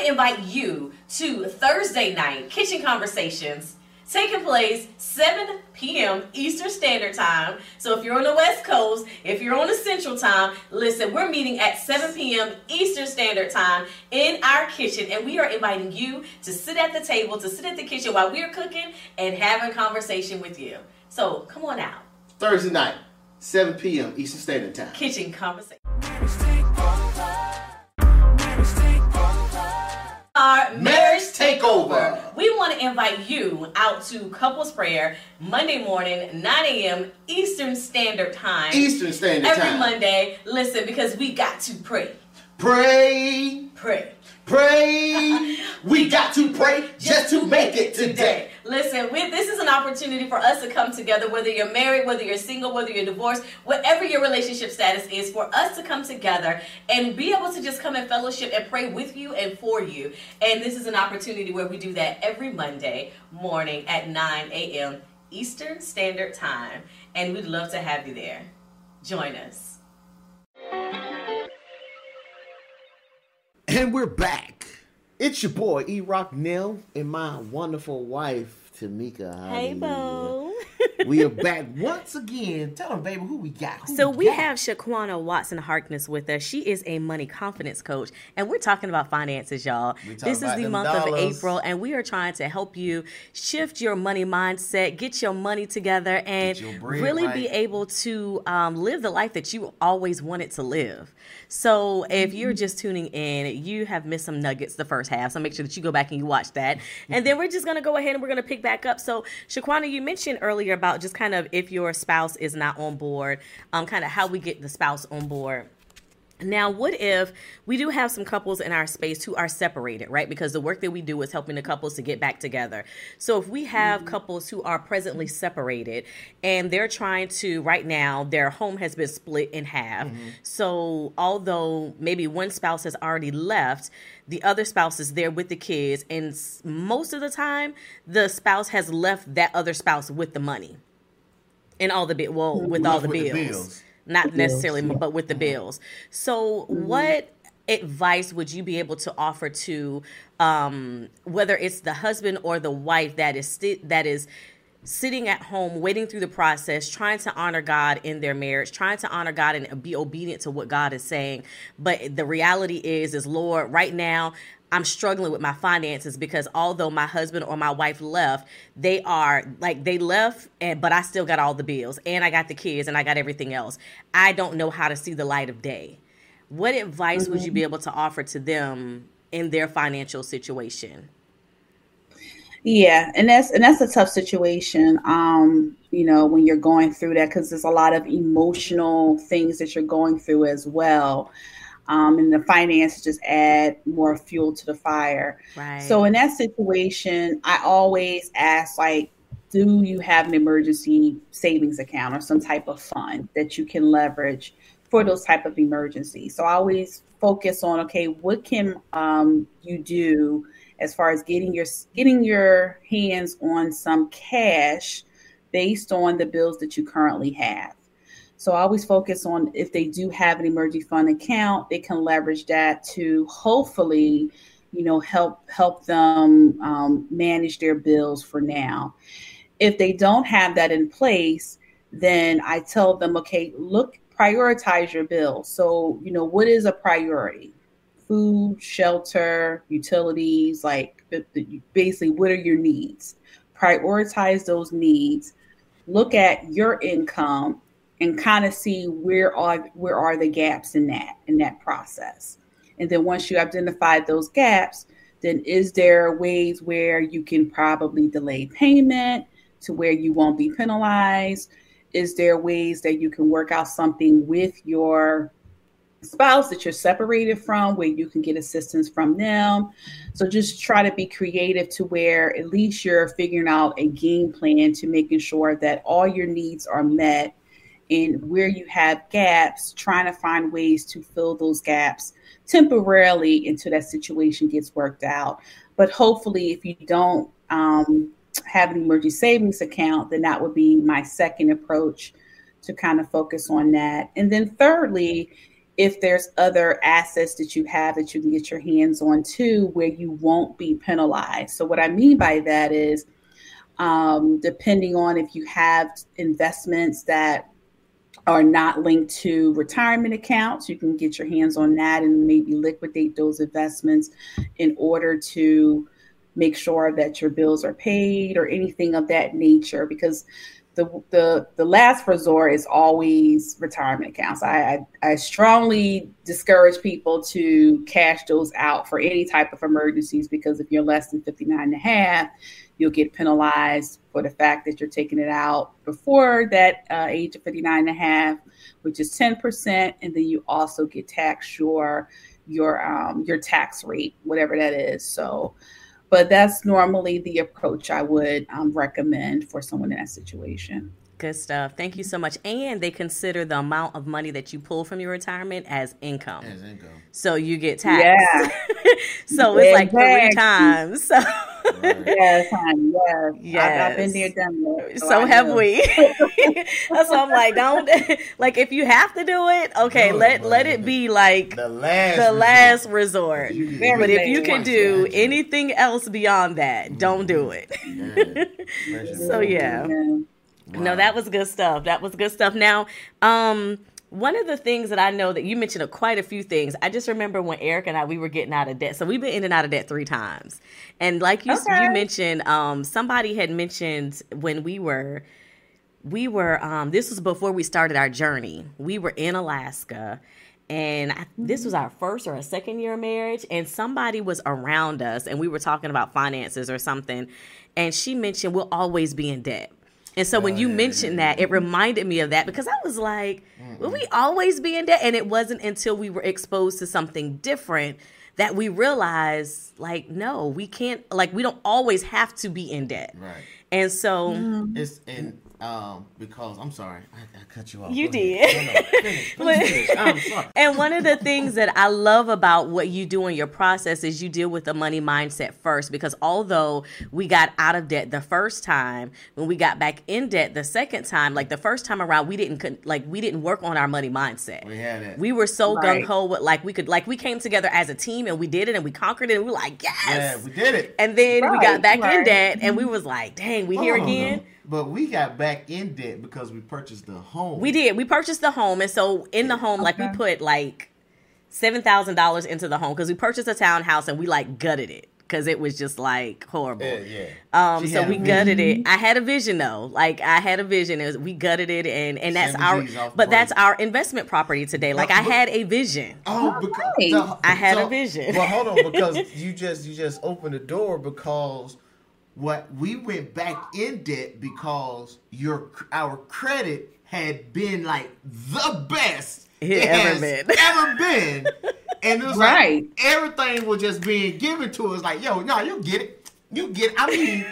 To invite you to Thursday night kitchen conversations taking place 7 p.m. Eastern Standard Time. So if you're on the West Coast, if you're on the Central Time, listen, we're meeting at 7 p.m. Eastern Standard Time in our kitchen, and we are inviting you to sit at the table, to sit at the kitchen while we're cooking and having a conversation with you. So come on out, Thursday night, 7 p.m. Eastern Standard Time. kitchen conversation. Our Marriage Takeover. We want to invite you out to couples prayer Monday morning, 9 a.m. Eastern Standard Time. Eastern Standard Every Time. Every Monday. Listen, because we got to pray. Pray, Pray. pray. (laughs) we got to pray just to make it today. Listen, we, this is an opportunity for us to come together, whether you're married, whether you're single, whether you're divorced, whatever your relationship status is, for us to come together and be able to just come in fellowship and pray with you and for you. And this is an opportunity where we do that every Monday morning at 9 a.m. Eastern Standard Time. And we'd love to have you there. Join us. And we're back. It's your boy E Rock Nell and my wonderful wife Temeka. Hey, Bo. (laughs) we are back once again. Tell them, baby, who we got. Who So we got? have Shaquana Watson Harkness with us. She is a money confidence coach, and we're talking about finances, y'all. This is the month of. April, and we are trying to help you shift your money mindset, get your money together, and Get your bread really be able to um, live the life that you always wanted to live. So if you're just tuning in, you have missed some nuggets the first half. So make sure that you go back and you watch that. (laughs) And then we're just gonna go ahead and we're gonna pick back up. So Shaquana, you mentioned earlier about just kind of if your spouse is not on board, um, kind of how we get the spouse on board. Now, what if we do have some couples in our space who are separated, right? Because the work that we do is helping the couples to get back together. So, if we have mm-hmm. couples who are presently separated and they're trying to, right now, their home has been split in half. Mm-hmm. So, although maybe one spouse has already left, the other spouse is there with the kids. And most of the time, the spouse has left that other spouse with the money and all the bill, well, with all the With the bills bills. Not necessarily, yeah. but with the bills. So, what advice would you be able to offer to um, whether it's the husband or the wife that is that is sitting at home waiting through the process trying to honor god in their marriage trying to honor god and be obedient to what god is saying but the reality is is lord right now i'm struggling with my finances because although my husband or my wife left they are like they left and but i still got all the bills and i got the kids and i got everything else i don't know how to see the light of day what advice would you be able to offer to them in their financial situation Yeah, and that's and that's a tough situation. Um, you know, when you're going through that because there's a lot of emotional things that you're going through as well. Um, and the finances just add more fuel to the fire. right So in that situation, I always ask like, do you have an emergency savings account or some type of fund that you can leverage for those type of emergencies? So I always focus on okay, what can um, you do as far as getting your getting your hands on some cash based on the bills that you currently have. So I always focus on if they do have an emergency fund account, they can leverage that to hopefully, you know, help help them um, manage their bills for now. If they don't have that in place, then I tell them, okay, look, prioritize your bills. So you know, what is a priority? Food, shelter, utilities, like basically, what are your needs? Prioritize those needs. Look at your income and kind of see where are where are the gaps in that in that process. And then once you identify those gaps then is there ways where you can probably delay payment to where you won't be penalized? Is there ways that you can work out something with your spouse that you're separated from where you can get assistance from them? So just try to be creative to where at least you're figuring out a game plan to making sure that all your needs are met and where you have gaps, trying to find ways to fill those gaps temporarily until that situation gets worked out. But hopefully, if you don't um, have an emergency savings account, then that would be my second approach to kind of focus on that. And then, thirdly, if there's other assets that you have that you can get your hands on too, where you won't be penalized. So, what I mean by that is, um, depending on if you have investments that are not linked to retirement accounts. You can get your hands on that and maybe liquidate those investments in order to make sure that your bills are paid or anything of that nature because the the, the last resort is always retirement accounts. I, I I strongly discourage people to cash those out for any type of emergencies because if you're less than 59 and a half, you'll get penalized for the fact that you're taking it out before that uh, age of 59 and a half, which is 10%. And then you also get taxed your, your, um, your tax rate, whatever that is. So, but that's normally the approach I would um, recommend for someone in that situation. Good stuff. Thank you so much. And they consider the amount of money that you pull from your retirement as income. As income. So you get taxed. Yeah. (laughs) so it's like three times. So, Right. (laughs) Yes, honey. Yes. I've, I've been there, done that. so I have we. (laughs) That's why I'm like, don't like if you have to do it, okay, Do it, let but let it be like The last. the resort. last resort. You Very But if you can do actually. anything else beyond that, don't do it. Yeah. So yeah. Yeah. No, that was good stuff. That was good stuff. Now, um, one of the things that I know that you mentioned a, quite a few things. I just remember when Eric and I we were getting out of debt. So we've been in and out of debt three times. And like you Okay. you mentioned, um, somebody had mentioned when we were we were um, this was before we started our journey. We were in Alaska. And I, this was our first or a second year of marriage, and somebody was around us, and we were talking about finances or something, and she mentioned we'll always be in debt. And so when oh, you mentioned that, it reminded me of that because I was like, will we always be in debt? And it wasn't until we were exposed to something different that we realized, like, no, we can't, like, we don't always have to be in debt. Right. And so, mm-hmm. It's and um because I'm sorry, I, I cut you off. You Go did. ahead. No, no, finish, please finish. (laughs) I'm sorry. and one of the things that I love about what you do in your process is you deal with the money mindset first because although we got out of debt the first time, when we got back in debt the second time, like the first time around, we didn't like we didn't work on our money mindset. We had it. We were so Right. gung ho with like we could like we came together as a team and we did it and we conquered it and we were like yes. yeah, we did it. and then we got Right, back in debt and we was like, dang, we here Hold again. though. But we got back in debt because we purchased the home. We did. We purchased the home, and so in the home, like we put like seven thousand dollars into the home because we purchased a townhouse and we like gutted it because it was just like horrible. Yeah, yeah. Um, She so we gutted it. I had a vision though. Like I had a vision. It was, we gutted it, and and that's Seven our. G's off But that's our investment property today. Like I but- had a vision. Oh, because right. so- I had a vision. Well, hold on, because (laughs) you just you just opened the door because what we went back in debt because your our credit had been like the best It ever has been. ever been, and it was Right. like everything was just being given to us. Like, yo, no, you get it, you get. It. I mean,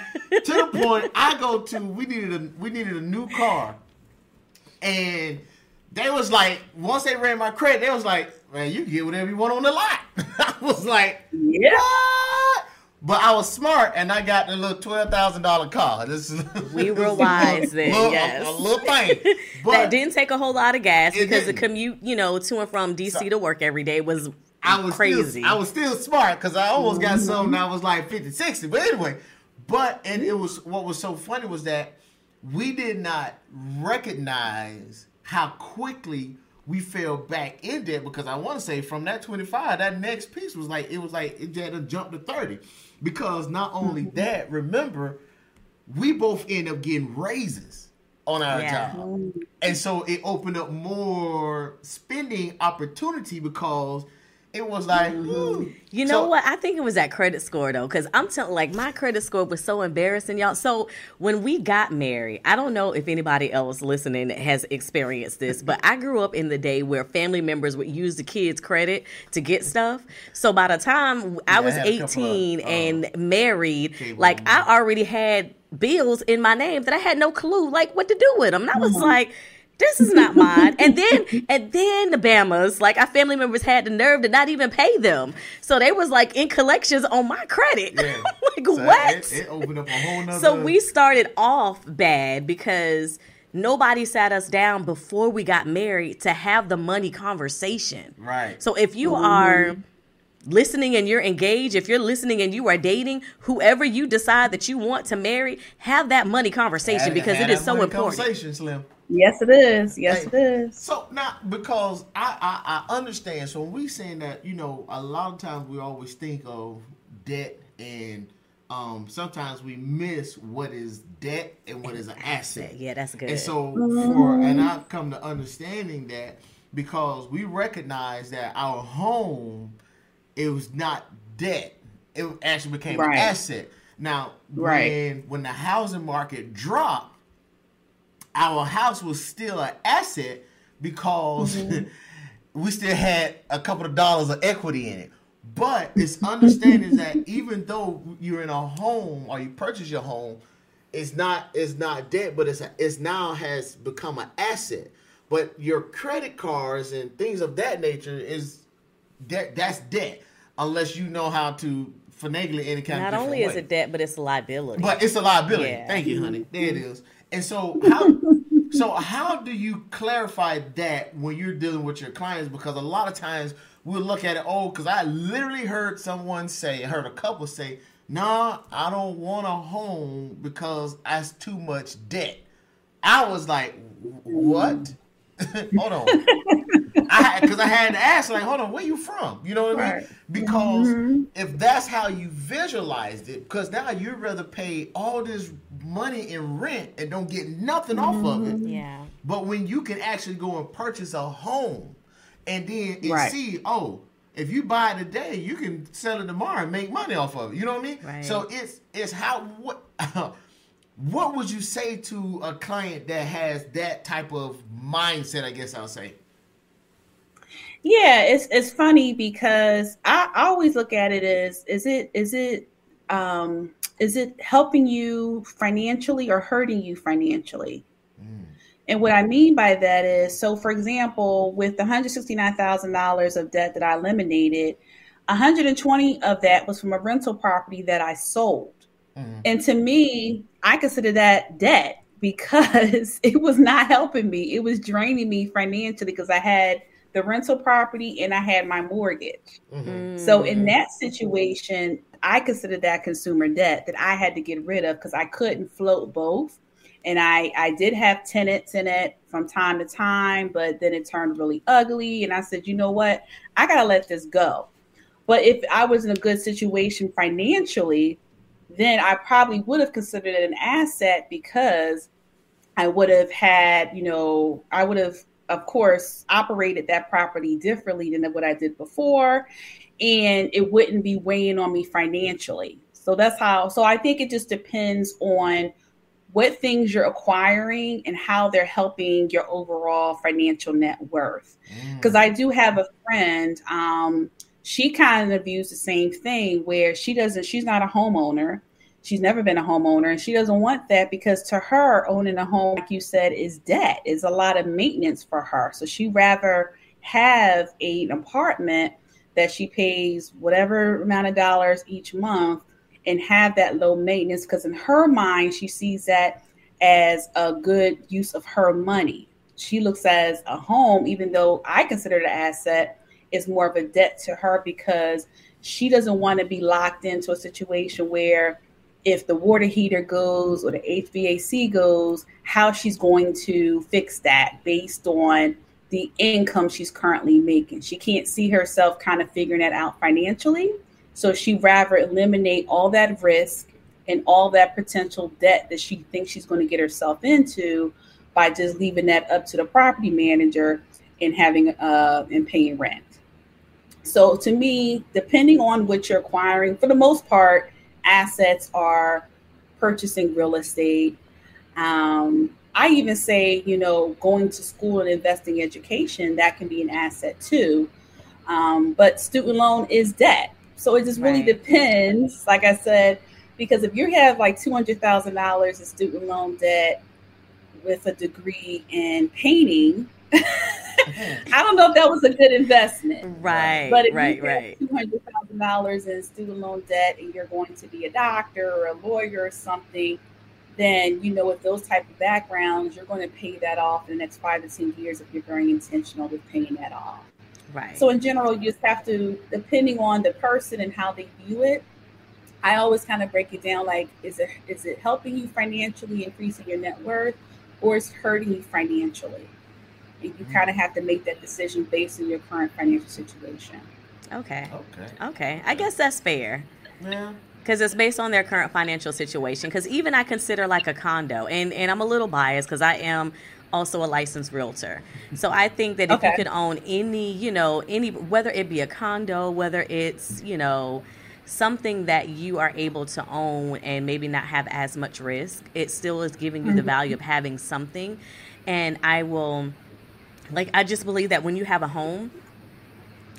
to the point I go to, we needed a we needed a new car, and they was like, once they ran my credit, they was like, man, you get whatever you want on the lot. (laughs) I was like, Yeah. what? But I was smart, and I got a little twelve thousand dollar car. This is (laughs) We were (laughs) wise then, little, yes. a, a little thing. (laughs) But that didn't take a whole lot of gas because the didn't. commute, you know, to and from DC So- to work every day was I was crazy. Still, I was still smart because I almost got mm-hmm. something that was like 50, 60. But anyway, but and it was what was so funny was that we did not recognize how quickly we fell back in debt because I want to say from that 25, that next piece was like it was like it had to jump to 30. Because not only that, remember, we both end up getting raises on our Yeah. job. And so it opened up more spending opportunity because it was like, ooh. You know So- what? I think it was that credit score though, because I'm telling like my credit score was so embarrassing, y'all. So when we got married, I don't know if anybody else listening has experienced this, but I grew up in the day where family members would use the kids' credit to get stuff. So by the time I Yeah, I was a couple of, 18 uh, and married, like I already had bills in my name that I had no clue like what to do with them. And I was like. This is not mine. And then and then the Bamas, like our family members had the nerve to not even pay them. So they was like in collections on my credit. Yeah. (laughs) like So what? It, it opened up a whole nother. so we started off bad because nobody sat us down before we got married to have the money conversation. Right. So if you mm-hmm. are listening and you're engaged, if you're listening and you are dating, whoever you decide that you want to marry, have that money conversation because it is so important. Conversation, Slim. Yes, it is. Yes, Hey, it is. So now, because I, I I understand. So when we saying that, you know, a lot of times we always think of debt, and um sometimes we miss what is debt and what is an asset. Yeah, that's good. And so for and I've come to understanding that because we recognize that our home it was not debt. It actually became an asset. Now Right. when when the housing market dropped, our house was still an asset because mm-hmm. (laughs) we still had a couple of dollars of equity in it. But it's understanding that (laughs) even though you're in a home or you purchase your home, it's not it's not debt, but it's it's now has become an asset. But your credit cards and things of that nature is debt. That's debt, unless you know how to finagle it any kind Not of only is way. it debt, but it's a liability. But it's a liability. Yeah. Thank you, honey. There it mm-hmm. is. And so how so how do you clarify that when you're dealing with your clients? Because a lot of times we'll look at it, oh, because I literally heard someone say, I heard a couple say, nah, I don't want a home because that's too much debt. I was like, what? (laughs) hold on. I because I had to ask, like, hold on, where you from? You know what I mean? Because Mm-hmm. if that's how you visualized it, because now you'd rather pay all this money in rent and don't get nothing off of it. Yeah. But when you can actually go and purchase a home and then and Right. see, oh, if you buy it today, you can sell it tomorrow and make money off of it. You know what I mean? Right. So it's it's how what (laughs) what would you say to a client that has that type of mindset, I guess I'll say. Yeah, it's it's funny because I, I always look at it as is it is it um is it helping you financially or hurting you financially? Mm. And what I mean by that is so for example, with the $169,000 of debt that I eliminated, 120 of that was from a rental property that I sold. Mm. And to me, I consider that debt because (laughs) it was not helping me. It was draining me financially because I had the rental property and I had my mortgage. Mm-hmm. So in mm. that situation, I consider that consumer debt that I had to get rid of because I couldn't float both. And I, I did have tenants in it from time to time, but then it turned really ugly. And I said, you know what? I got to let this go. But if I was in a good situation financially, then I probably would have considered it an asset because I would have had, you know, I would have, of course, operated that property differently than what I did before. And it wouldn't be weighing on me financially. So that's how, so I think it just depends on what things you're acquiring and how they're helping your overall financial net worth. Because I do have a friend, um, she kind of views the same thing where she doesn't, she's not a homeowner. She's never been a homeowner and she doesn't want that because to her, owning a home, like you said, is debt, is a lot of maintenance for her. So she rather have an apartment that she pays whatever amount of dollars each month and have that low maintenance because in her mind she sees that as a good use of her money. She looks as a home even though i consider an asset is more of a debt to her because she doesn't want to be locked into a situation where if the water heater goes or the hvac goes how she's going to fix that based on the income she's currently making she can't see herself kind of figuring that out financially so she rather eliminate all that risk and all that potential debt that she thinks she's going to get herself into by just leaving that up to the property manager and having uh and paying rent. So to me, depending on what you're acquiring, for the most part, assets are purchasing real estate. Um, I even say, you know, going to school and investing education, that can be an asset too. Um, but student loan is debt. So it just really Right. depends, like I said, because if you have like $200,000 in student loan debt with a degree in painting, (laughs) I don't know if that was a good investment. Right. But if right. you Right. have thousand dollars in student loan debt and you're going to be a doctor or a lawyer or something, then you know with those type of backgrounds, you're going to pay that off in the next five to ten years if you're very intentional with paying that off. Right. So in general, you just have to, depending on the person and how they view it. I always kind of break it down like, is it is it helping you financially, increasing your net worth, or is hurting you financially? And you kind of have to make that decision based on your current financial situation. okay. Okay. Okay. I guess that's fair. Yeah. Because it's based on their current financial situation. Because even i consider like a condo and and i'm a little biased because i am also a licensed realtor. So i think that if you could own any you know any whether it be a condo whether it's you know something that you are able to own and maybe not have as much risk it still is giving you the mm-hmm. value of having something. And i will like i just believe that when you have a home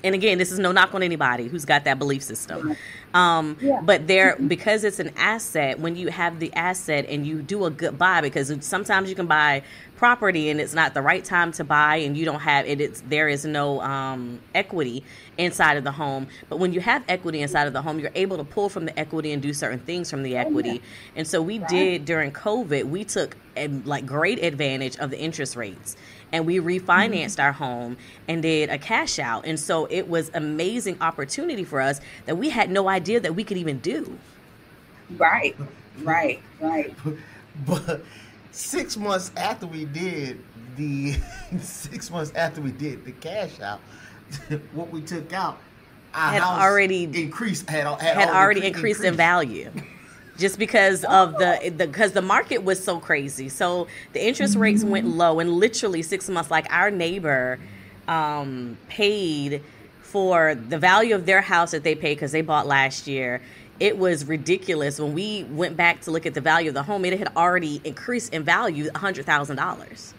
and again this is no knock on anybody who's got that belief system. Um, Yeah. but there because it's an asset when you have the asset and you do a good buy because sometimes you can buy property and it's not the right time to buy and you don't have it it's there is no um, equity inside of the home. But when you have equity inside of the home you're able to pull from the equity and do certain things from the equity. and so we did during covid we took like great advantage of the interest rates and we refinanced mm-hmm. our home and did a cash out. And so it was amazing opportunity for us that we had no idea that we could even do. Right, right, right. But six months after we did the (laughs) six months after we did the cash out, (laughs) what we took out our Had house already- increased had, had, had already incre- increased in value just because of the because the, market was so crazy. So the interest rates went low and literally six months like our neighbor um, paid for the value of their house that they paid because they bought last year. It was ridiculous. When we went back to look at the value of the home it had already increased in value $100000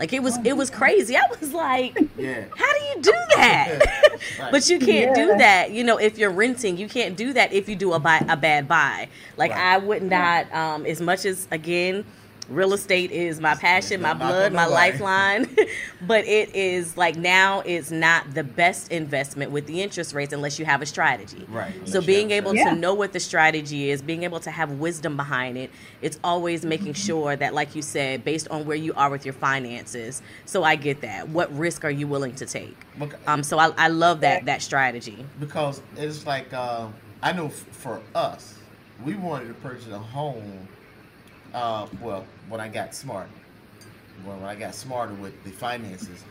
like it was it was crazy. I was like Yeah. how do you do that? (laughs) But you can't do that you know if you're renting. You can't do that if you do a buy a bad buy. Like Right. i would not um as much as again real estate is my passion my blood my lifeline (laughs) but it is like now it's not the best investment with the interest rates unless you have a strategy Right. so being able strategy. to Yeah. know what the strategy is being able to have wisdom behind it it's always making sure that like you said based on where you are with your finances so i get that what risk are you willing to take Bec- um so i, I love that that strategy because it's like uh, I know f- for us, we wanted to purchase a home. Uh, well, when I got smart, when, when I got smarter with the finances,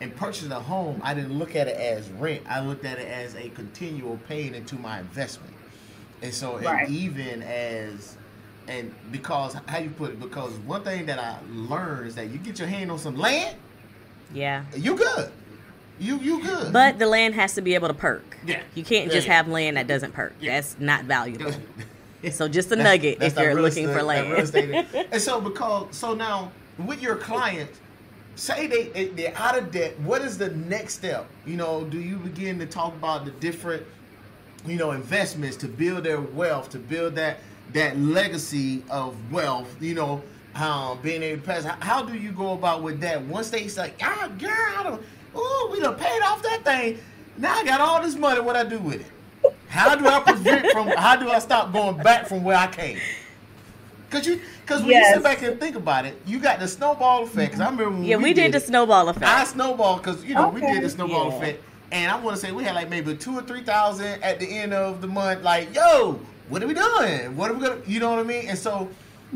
and purchasing a home, I didn't look at it as rent. I looked at it as a continual paying into my investment. And so, and even as, and because how you put it, because one thing that I learned is that you get your hand on some land, yeah you good. You you good. but the land has to be able to perk Yeah. you can't Yeah, just yeah. have land that doesn't perk Yeah. that's not valuable (laughs) (laughs) so just a That's- nugget that's if you're looking estate- for land estate. (laughs) and so because so now with your clients, say they they- they're out of debt. What is the next step? You know, do you begin to talk about the different, you know, investments to build their wealth, to build that that legacy of wealth? You know, um, being able to pass. How, how do you go about with that? Once they say, ah, girl, I don't, ooh, we done paid off that thing. Now I got all this money. What I do with it? How do I prevent from? How do I stop going back from where I came? Cause you, cause when you sit back and think about it, you got the snowball effect. Cause I remember when yeah we, did, the it, snowball I effect snowball because you know we did the snowball Yeah. effect, and I want to say we had like maybe two or three thousand at the end of the month. Like, yo, what are we doing? What are we gonna? You know what I mean? And so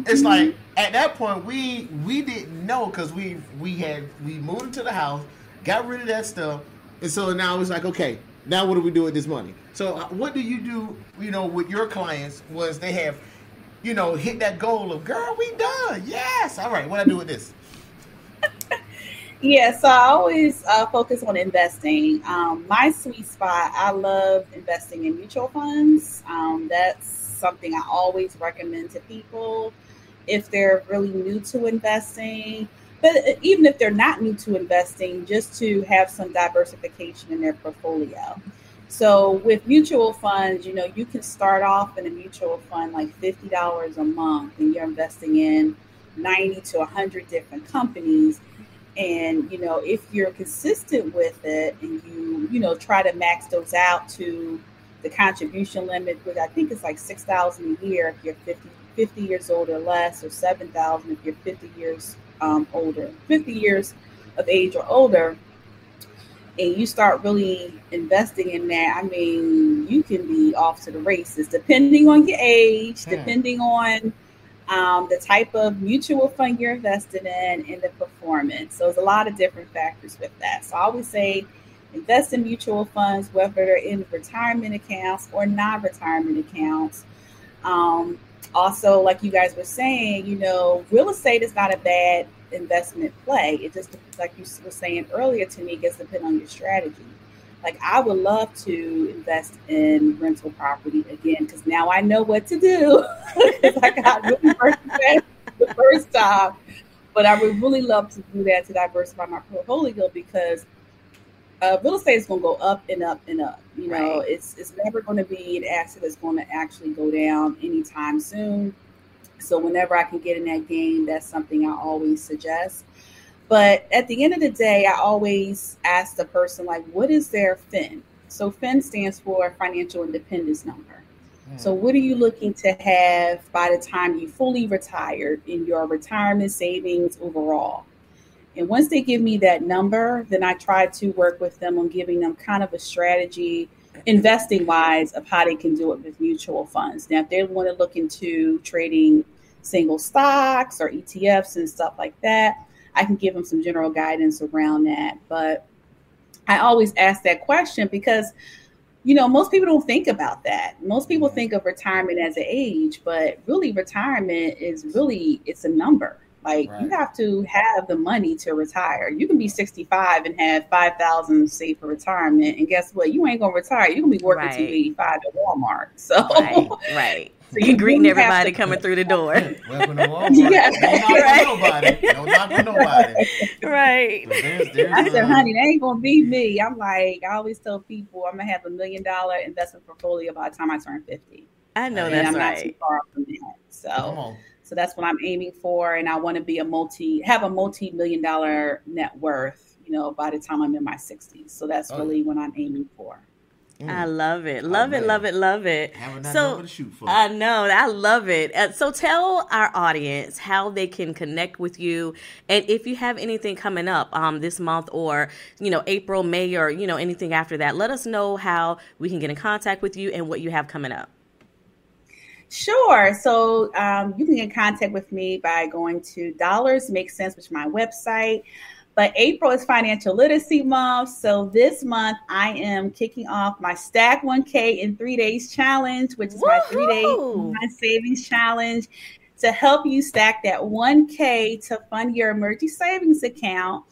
it's mm-hmm. like at that point we we didn't know because we we had we moved into the house, got rid of that stuff, and so now it's like okay, now what do we do with this money? So uh, what do you do? You know, with your clients was they have. You know, hit that goal of girl, we done. Yes. All right. What I do with this? (laughs) Yeah, so I always uh, focus on investing. Um, my sweet spot, I love investing in mutual funds. Um, that's something I always recommend to people if they're really new to investing. But uh, even if they're not new to investing, just to have some diversification in their portfolio. So with mutual funds, you know, you can start off in a mutual fund like $50 a month and you're investing in 90 to 100 different companies and you know if you're consistent with it and you you know try to max those out to the contribution limit which i think is like 6000 a year if you're 50, 50 years old or less or 7000 if you're 50 years um, older 50 years of age or older and you start really investing in that i mean you can be off to the races depending on your age Hmm. depending on um, the type of mutual fund you're invested in, and the performance. So there's a lot of different factors with that. So I always say invest in mutual funds, whether they're in retirement accounts or non-retirement accounts. Um, also, like you guys were saying, you know, real estate is not a bad investment play. It just, like you were saying earlier to me, gets depend on your strategy. Like I would love to invest in rental property again because now I know what to do. (laughs) I got really (laughs) the first time, but I would really love to do that to diversify my portfolio because uh, real estate is going to go up and up and up. You know, Right. it's it's never going to be an asset that's going to actually go down anytime soon. So whenever I can get in that game, that's something I always suggest. But at the end of the day, I always ask the person like, what is their FIN? So FIN stands for Financial Independence Number. So what are you looking to have by the time you fully retired in your retirement savings overall? And once they give me that number, then I try to work with them on giving them kind of a strategy, investing wise, of how they can do it with mutual funds. Now, if they want to look into trading single stocks or ETFs and stuff like that. I can give them some general guidance around that. But I always ask that question because you know, most people don't think about that. Most people mm-hmm. think of retirement as an age, but really retirement is really it's a number. Like right. you have to have the money to retire. You can be 65 and have 5,000 saved for retirement. And guess what? You ain't going to retire. You're going to be working right. 285 at Walmart. (laughs) So, right. right. (laughs) So you (laughs) greeting everybody to, coming through the door. Welcome to Walmart. Yeah. Don't right. nobody. Don't knock nobody. Right. There's, there's, I said, honey, they ain't gonna be me. I'm like, I always tell people I'm gonna have a million dollar investment portfolio by the time I turn 50. I know and that's I'm right. not too far from that. So so that's what I'm aiming for. And I want to be a multi have a multi million dollar net worth, you know, by the time I'm in my 60s. So that's oh. really what I'm aiming for. Mm. I love it, love oh, it, love it, love it. so I know, I love it. Uh, so tell our audience how they can connect with you, and if you have anything coming up um, this month, or you know April, May, or you know anything after that, let us know how we can get in contact with you and what you have coming up. Sure. So um, you can get in contact with me by going to Dollars Make Sense, which is my website. But April is Financial Literacy Month. So this month I am kicking off my Stack 1K in three days challenge, which is Woo-hoo! my three day savings challenge to help you stack that 1K to fund your emergency savings account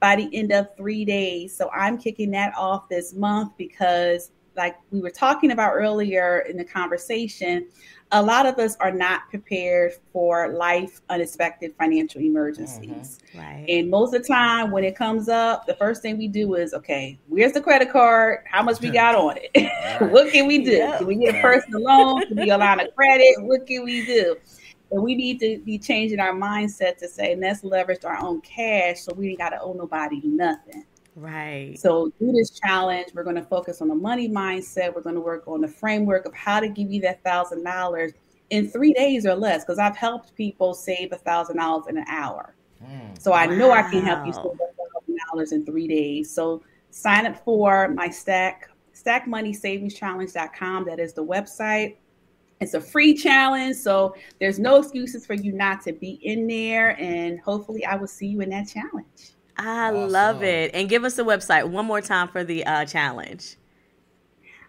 by the end of three days. So I'm kicking that off this month because, like we were talking about earlier in the conversation, a lot of us are not prepared for life unexpected financial emergencies. Mm-hmm. Right. And most of the time when it comes up, the first thing we do is, okay, where's the credit card? How much we got on it? (laughs) what can we do? Can we get a personal loan? Can we get a (laughs) line of credit? What can we do? And we need to be changing our mindset to say, let's leverage our own cash so we ain't got to owe nobody nothing. Right. So do this challenge, we're going to focus on the money mindset. We're going to work on the framework of how to give you that thousand dollars in three days or less. Because I've helped people save a thousand dollars in an hour. Mm. So I wow. know I can help you save a thousand dollars in three days. So sign up for my stack stack money savings challenge.com. That is the website. It's a free challenge, so there's no excuses for you not to be in there. And hopefully, I will see you in that challenge. I awesome. love it. And give us the website one more time for the uh, challenge.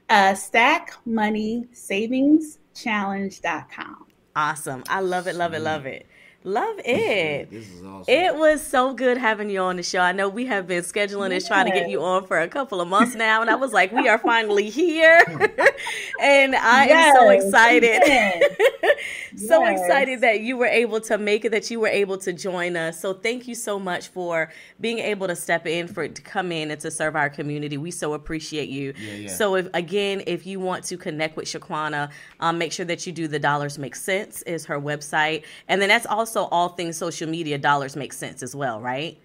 Uh, stackmoneysavingschallenge.com. Awesome. I love it, love it, love it. Love it. This is awesome. It was so good having you on the show. I know we have been scheduling this, trying to get you on for a couple of months now, and I was like, we are finally here, (laughs) and I yes. am so excited, (laughs) so yes. excited that you were able to make it, that you were able to join us. So thank you so much for being able to step in for to come in and to serve our community. We so appreciate you. Yeah, yeah. So if again, if you want to connect with Shaquana, um, make sure that you do the Dollars Make Sense is her website, and then that's also also all things social media dollars make sense as well, right?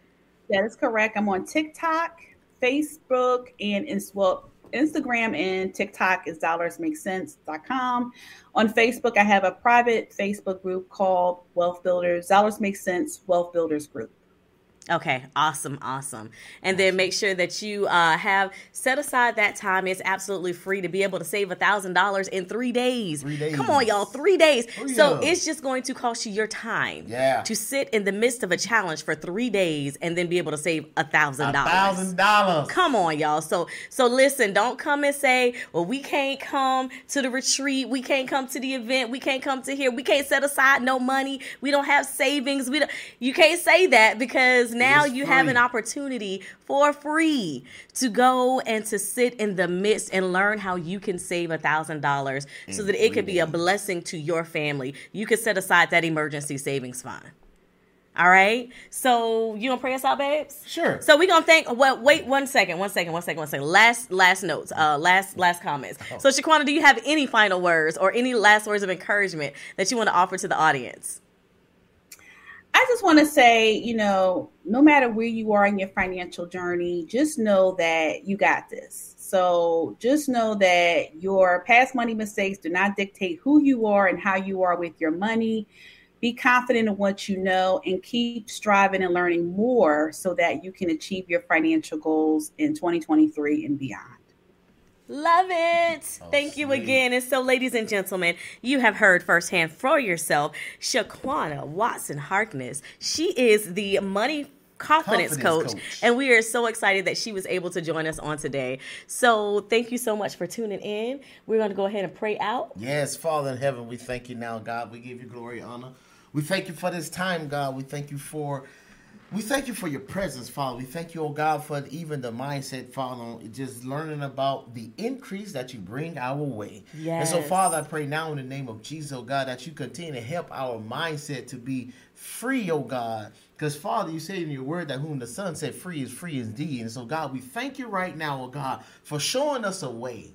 That is correct. I'm on TikTok, Facebook, and well, Instagram and TikTok is dollarsmakesense.com. On Facebook, I have a private Facebook group called Wealth Builders, Dollars Make Sense Wealth Builders Group. Okay, awesome, awesome. And then make sure that you uh, have set aside that time. It's absolutely free to be able to save a thousand dollars in three days. Three days. Come on, y'all, three days. so it's just going to cost you your time. Yeah. To sit in the midst of a challenge for three days and then be able to save a thousand dollars. Thousand dollars. Come on, y'all. So so listen, don't come and say, well, we can't come to the retreat, we can't come to the event, we can't come to here, we can't set aside no money, we don't have savings. We don't. You can't say that because now you have an opportunity for free to go and to sit in the midst and learn how you can save a thousand dollars so that it could be a blessing to your family. You could set aside that emergency savings fund. All right. So you gonna pray us out, babes? Sure. So we gonna thank. Well, wait one second. One second. One second. One second. Last last notes. Uh, last last comments. Oh. So Shaquana, do you have any final words or any last words of encouragement that you want to offer to the audience? I just want to say, you know, no matter where you are in your financial journey, just know that you got this. So just know that your past money mistakes do not dictate who you are and how you are with your money. Be confident in what you know and keep striving and learning more so that you can achieve your financial goals in 2023 and beyond. Love it. Oh, thank you again. And so, ladies and gentlemen, you have heard firsthand for yourself Shaquana Watson Harkness. She is the money confidence, Confidence coach, coach. and we are so excited that she was able to join us on today. So, thank you so much for tuning in. We're going to go ahead and pray out. Yes, Father in heaven, we thank you now, God. We give you glory, honor. We thank you for this time, God. We thank you for we thank you for your presence, Father. We thank you, oh God, for even the mindset, Father, just learning about the increase that you bring our way. Yes. And so, Father, I pray now in the name of Jesus, oh God, that you continue to help our mindset to be free, oh God. Because, Father, you say in your word that whom the Son set free is free indeed. And so, God, we thank you right now, oh God, for showing us a way.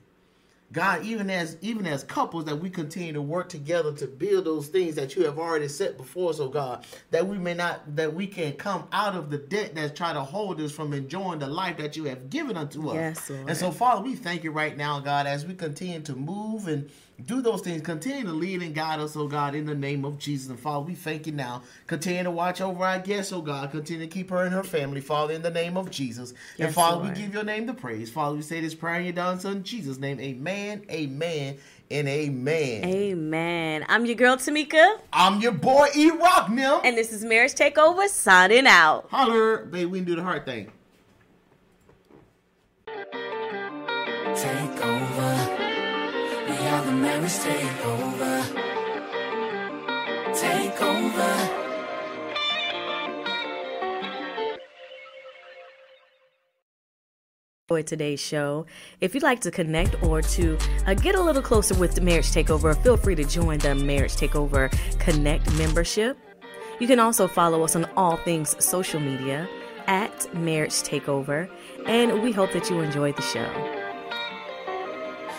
God, even as even as couples, that we continue to work together to build those things that you have already set before us, oh God, that we may not that we can come out of the debt that's trying to hold us from enjoying the life that you have given unto us. Yes, Lord. And so, Father, we thank you right now, God, as we continue to move and do those things, continue to lead and guide us, oh God, in the name of Jesus. And Father, we thank you now. Continue to watch over our guests, oh God. Continue to keep her and her family, Father, in the name of Jesus. and Father, Lord. we give your name the praise. Father, we say this prayer in your darling son Jesus' name. Amen, amen, and amen. Amen. I'm your girl, Temeka, I'm your boy E Rock now. and this is Marriage Takeover signing out. Holler, Babe, we can do the heart thing. Marriage takeover. Take over. enjoyed today's show. If you'd like to connect or to uh, get a little closer with the Marriage Takeover, feel free to join the Marriage Takeover Connect membership. You can also follow us on all things social media at Marriage Takeover, and we hope that you enjoyed the show.